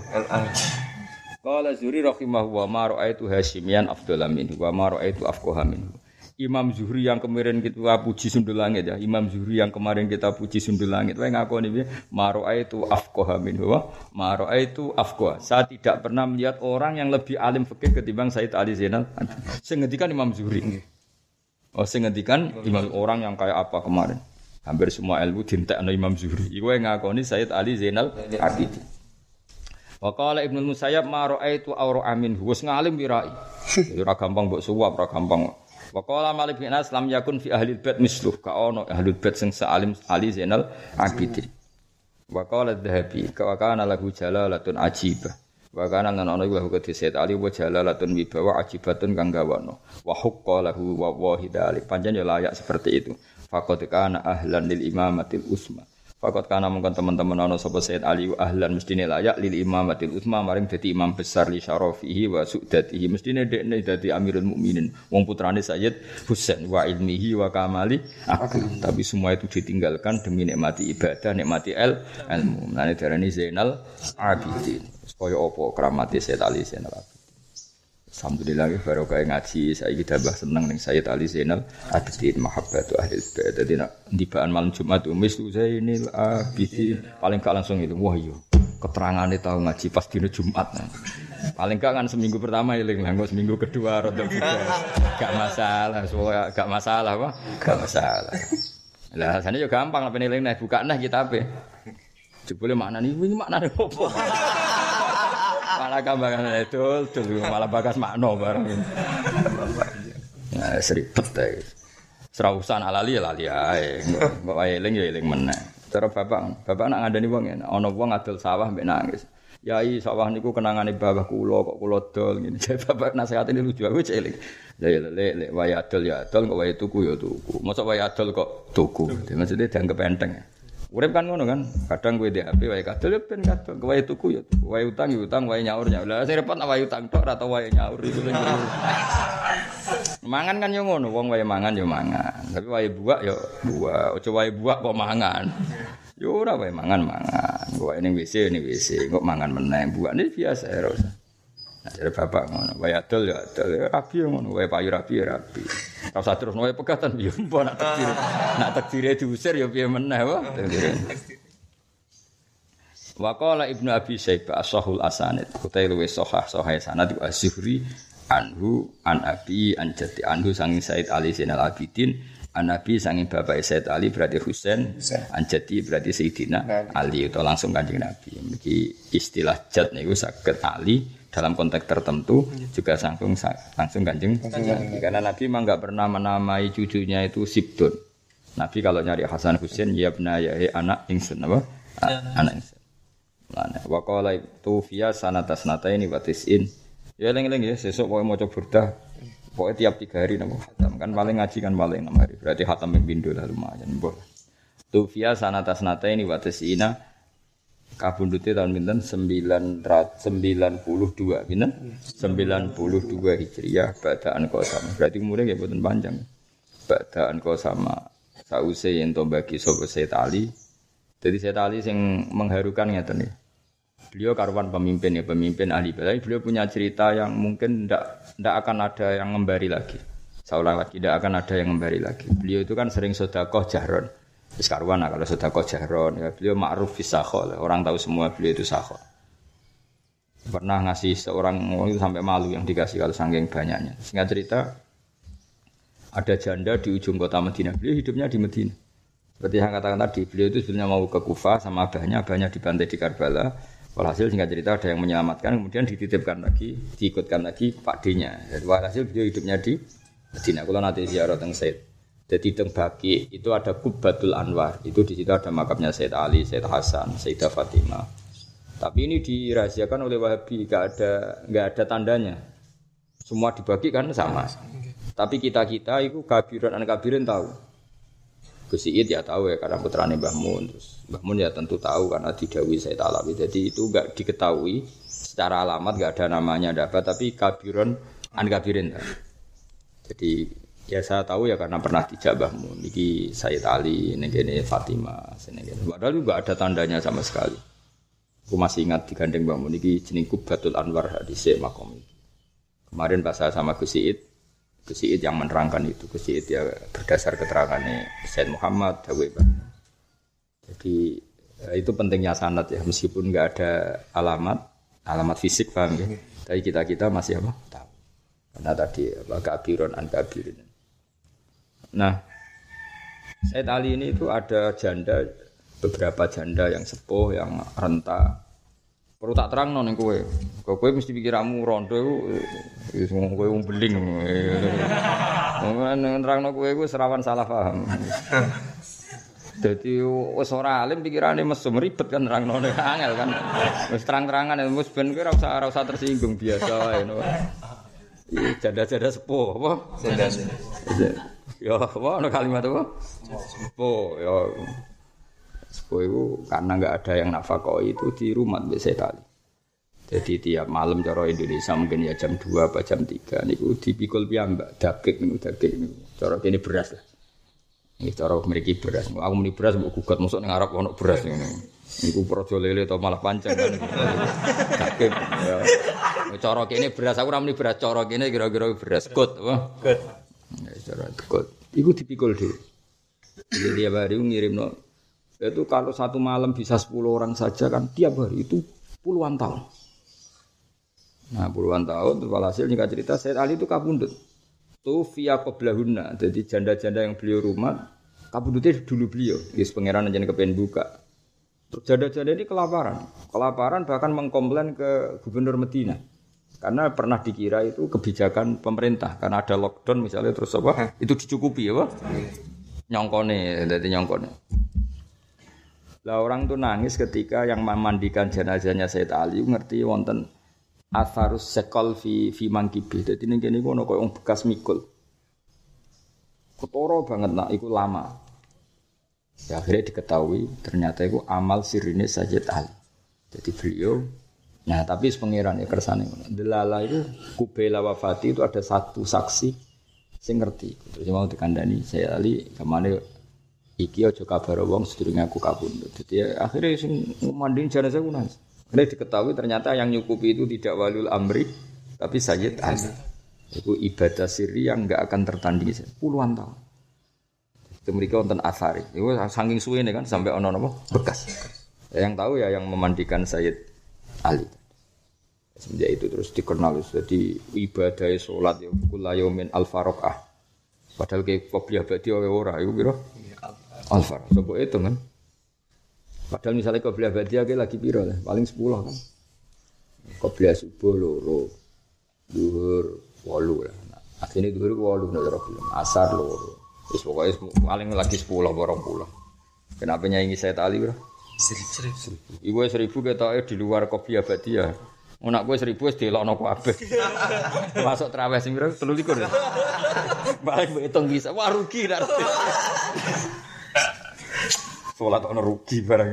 Qala Zuri rahimahu wa ma ra'aitu Hasyimian afdhalan minhu wa ma ra'aitu afqaha minhu. Imam Zuhri yang kemarin kita puji sundul langit ya. Imam Zuhri yang kemarin kita puji sundul langit. Wae ngakoni piye? Maro'a itu afqaha minhu. Maro'a itu afqah. Saya tidak pernah melihat orang yang lebih alim fikih ketimbang Said Ali Zainal. Ngendikan Imam Zuhri. Oh, ngendikan Imam orang yang kayak apa kemarin? Hampir semua ilmu dintekno Imam Zuhri. Iku wae ngakoni Said Ali Zainal Abidin. Wa qala Ibnu Musayyab ma ra'aitu awra amin. Wis ngalim wirai. Ora gampang mbok suwap, ora gampang. Wa qala Malik bin Anas lam yakun fi ahli bait misluh ka ono ahli bait sing salim Ali Zainal Abidin. Wa qala Dzahabi ka kana lahu jalalatun ajibah. Wa kana lan ana iku ke Sayyid Ali wa jalalatun wibawa ajibatun kang gawono. Wa hukka lahu wa wahidalik. Panjen ya layak seperti itu. Faqad kana ahlan lil imamatil usma. Fakot kana mungkin teman-teman ana sapa Sayyid Ali ahlan mestine layak lil imamatil usma maring dadi imam besar li syarafihi wa su'datihi. Mestine dekne dadi amirul mukminin. Wong putrane Sayyid Husain wa ilmihi wa kamali. Aku tapi semua itu ditinggalkan demi nikmati ibadah nikmati el ilmu. Menane darani Zainal Abidin. Supaya apa? Keramati Sayyid Ali Zainal Abidin Alhamdulillah ya baru kayak ngaji saya kita bah seneng nih Sayyid Ali Zainal Abidin mahabbatu ahli bait. Jadi nak tibaan malam Jumat umis Zainal Abidin paling gak langsung itu wah yo keterangan tahu ngaji pas dino Jumat. Nah. Paling gak kan seminggu pertama iling lah, seminggu kedua rodo juga gak masalah, soalnya gak masalah apa? Gak masalah. Lah sana juga gampang lah penilaian nih buka nah kita apa? Jebule makna nih, ini makna apa? Malah kambangan itu tuh malah bagas makno bareng. Nah, seribet deh. Serausan alali ya lali ae. Mbok eling ya eling meneh. Cara bapak, bapak nak ngandani wong ana wong adol sawah mbek nangis. Yai sawah niku kenangane babah kula kok kula dol ngene. Jadi bapak nasihat ini lucu aku celing. Ya ya lek lek wae adol ya adol kok wae tuku ya tuku. Mosok wae adol kok tuku. Maksudnya dianggap enteng. Urip kan ngono kan, kadang kowe DAP wae kadol ya ben kadol, wae tuku ya tuku, wae utang ya utang, wae nyaur nyaur. Lah sing repot wae utang tok atau wae nyaur iku Mangan kan yo ngono, wong wae mangan yo mangan. Tapi wae buak yo buak, aja wae buak kok mangan. Yo ora wae mangan mangan. Wae ning WC ning WC, kok mangan meneh. Buak ini biasa ya ora usah. Jadi bapak ngono, wae adol ya adol, ya rapi ngono, wae payu rapi ya rapi. Ora usah terus wae pegatan ya mbok nak takdir. Nak takdire diusir ya piye meneh wae. Wa qala Ibnu Abi Syaibah asahul asanid, kutai luwes sahah sahah sanad wa Zuhri anhu an abi an jati anhu sanging Said Ali Zainal Abidin an Nabi sanging bapak Said Ali berarti Husain an jati berarti Sayyidina Ali itu langsung kanjeng Nabi. Iki istilah jat niku saged Ali dalam konteks tertentu juga langsung langsung kanjeng Nabi. Karena Nabi memang nggak pernah menamai cucunya itu Sibdun. Nabi kalau nyari Hasan Husain ya benar ya anak ingsun apa? Anak ingsun. Lana wa qala itu via sanatas nata ini batisin. Ya eling-eling ya sesuk pokoke maca burdah. Pokoknya tiap tiga hari namo khatam kan paling ngaji kan paling enam hari. Berarti khatam yang pindu lah lumayan. Boleh. Tufia sanatas nata ini batisina kabundute tahun pinten? 992 pinten? 92 Hijriah badaan sama berarti umurnya nggih mboten panjang. Badaan sama sause yen to bagi sapa setali jadi setali sing mengharukan ngeten nih beliau karuan pemimpin ya pemimpin ahli tapi beliau punya cerita yang mungkin ndak ndak akan ada yang ngembari lagi. Seolah lagi tidak akan ada yang ngembari lagi. Beliau itu kan sering sodakoh jahron Wis karuan kalau sudah jahron ya beliau ma'ruf fisakho orang tahu semua beliau itu sakho. Pernah ngasih seorang itu sampai malu yang dikasih kalau sangking banyaknya. Singkat cerita ada janda di ujung kota Medina. Beliau hidupnya di Medina. Seperti yang katakan tadi, beliau itu sebenarnya mau ke Kufa sama abahnya, abahnya dibantai di Karbala. Walhasil singkat cerita ada yang menyelamatkan, kemudian dititipkan lagi, diikutkan lagi Pak D-nya. Walhasil beliau hidupnya di Medina. Kalau nanti ziarah teng Said. Jadi teng Baki itu ada Kubatul Anwar. Itu di situ ada makamnya Said Ali, Said Hasan, Sayyidah Fatimah. Tapi ini dirahasiakan oleh Wahabi, nggak ada nggak ada tandanya. Semua dibagi kan sama. Tapi kita kita itu kabiran anak kabirin tahu. Gus ya tahu ya karena putrane Mbah Mun. Terus Mbah Mun ya tentu tahu karena didawi Said Alawi. Jadi itu nggak diketahui secara alamat nggak ada namanya ada apa tapi kabiran an kabirin. Jadi Ya saya tahu ya karena pernah dijabahmu. Niki Sayyid Ali, ini Fatimah, ini Padahal juga ada tandanya sama sekali. Aku masih ingat digandeng Mbak Niki jenis Kubatul Anwar hadis makom. Kemarin pas saya sama Gus Iid, Gus Iid yang menerangkan itu. Gus Iid ya berdasar keterangannya Sayyid Muhammad, Dawe Jadi ya, itu pentingnya sanat ya, meskipun nggak ada alamat, alamat fisik paham ya. Tapi kita kita masih apa? Tahu. Karena tadi apa kabiron an kabirin. Nah, Said Ali ini itu ada janda beberapa janda yang sepuh yang renta. Perlu tak terang non kue. Kue mesti pikiramu rondo itu semua kue umbeling. Mungkin terang non kue gue serawan salah paham. Jadi wis ora alim pikirane mesum ribet kan nerangno angel kan. Wis terang-terangan wis ben ora usah ora usah tersinggung biasa wae. Iya, janda-janda sepuh apa? Janda. Ya, apa ana kalimat apa? Sepuh, ya. Sepuh itu karena nggak ada yang nafkah itu di rumah biasa tali. Jadi tiap malam cara Indonesia mungkin ya jam 2 apa jam 3 niku dipikul piyambak daging niku daging niku. Cara kene beras lah. Ini cara memiliki beras. Aku muni beras mbok gugat masuk ning Arab ono beras ngene. Niku projo lele atau malah pancen kan. Daging ya. Cara kene beras aku ora muni beras, cara kene kira-kira beras kut? Good. Ya, cara kut. Iku dipikul dhewe. Jadi tiap hari ngirim no. Itu kalau satu malam bisa 10 orang saja kan tiap hari itu puluhan tahun. Nah puluhan tahun terus walhasil jika cerita Said Ali itu kabundut. Tuh via qoblahuna. Jadi janda-janda yang beliau rumah kabundutnya dulu beliau. Yes pangeran aja kepengen buka. Terus janda-janda ini kelaparan. Kelaparan bahkan mengkomplain ke gubernur Medina. Karena pernah dikira itu kebijakan pemerintah karena ada lockdown misalnya terus apa itu dicukupi ya Pak? nyongkone jadi nyongkone lah orang tuh nangis ketika yang memandikan jenazahnya Said Ali ngerti wonten atharus sekol fi fi mangkibi. Dadi ning kene ana koyo bekas mikul. Ketoro banget nak iku lama. Ya akhirnya diketahui ternyata itu amal sirine Sayyid Ali. Jadi beliau Nah, tapi pangeran ya kersane. Delala itu kubela wafati itu ada satu saksi sing ngerti. Terus mau dikandani saya Ali ke mana iki aja kabar wong sedurunge aku kabundut. Jadi ya, akhirnya sing mandiin jenazah ku nangis. Diketahui ternyata yang nyukupi itu tidak walul amri tapi Sayyid Ali. Itu ibadah siri yang enggak akan tertandingi puluhan tahun. Itu mereka wonten asari. Itu saking suwe kan sampai ono napa bekas. Ya, yang tahu ya yang memandikan Sayyid Ali. Semenjak itu terus dikenal jadi ibadah sholat ya kulayomin al farokah. Padahal kayak kopiah berarti oleh ora itu kira al farokah. Coba itu kan. Padahal misalnya kopiah berarti lagi piro lah, paling sepuluh kan. Kopiah subuh loro, duhur walu lah. Nah, akhirnya duhur walu cara film. Asar loro. Terus pokoknya paling lagi sepuluh borong pulau. Kenapa nyanyi saya tali bro? Seribu. Seribu. Ibu seribu kita di luar kopi abadia. Unak gue seribu es dilokno kabeh. Masuk terawih sing pira? 13. Balik hitung bisa. Wah rugi dak. Salat ono rugi barang.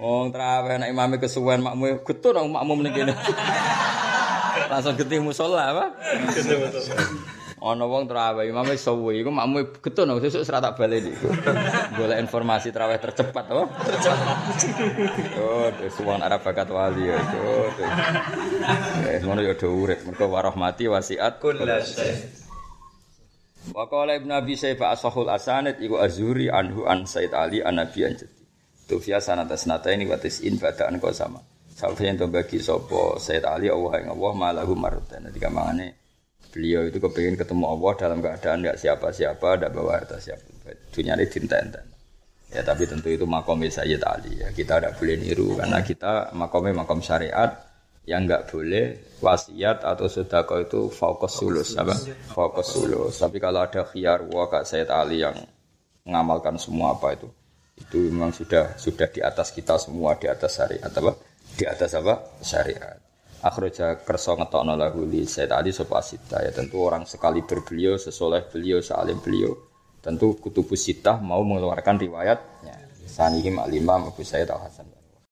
Oh, terawih nek imame kesuwen makmu getun nang makmu ning kene. Langsung getih musala apa? Ana wong terawih imame suwi iku makmu getun nang sesuk serata baleni iku. Golek informasi terawih tercepat apa? Tercepat. Oh, suwon Arab bakat wali ya. Oh, eh ngono ya do urip mergo warahmati wasiat Kulas. Wa qala Ibnu Abi Syaibah asahul asanid iku Azuri anhu an Said Ali an Nabi an Jadi. Tufia sanata sanata ini watis in badaan kau sama. Sampai yang bagi sopo Said Ali Allah yang Allah malahu marutan. Nanti kamangane beliau itu kepingin ketemu Allah dalam keadaan nggak siapa-siapa, tidak bawa harta siapa. Dunia ini dinten Ya tapi tentu itu makomnya Sayyid Ali. Ya. Kita tidak boleh niru karena kita makomnya makom syariat yang nggak boleh wasiat atau sedekah itu fokus sulus apa? fokus sulus. Tapi kalau ada khiyar waka Sayyid Ali yang mengamalkan semua apa itu? Itu memang sudah sudah di atas kita semua di atas syariat apa? Di atas apa? Syariat akhirnya kerso ngetokno lagu li Sayyid Ali sopasita ya tentu orang sekali berbeliau sesoleh beliau sealim beliau tentu kutubus sitah mau mengeluarkan riwayatnya. Sanihim alimam Abu Sayyid al Hasan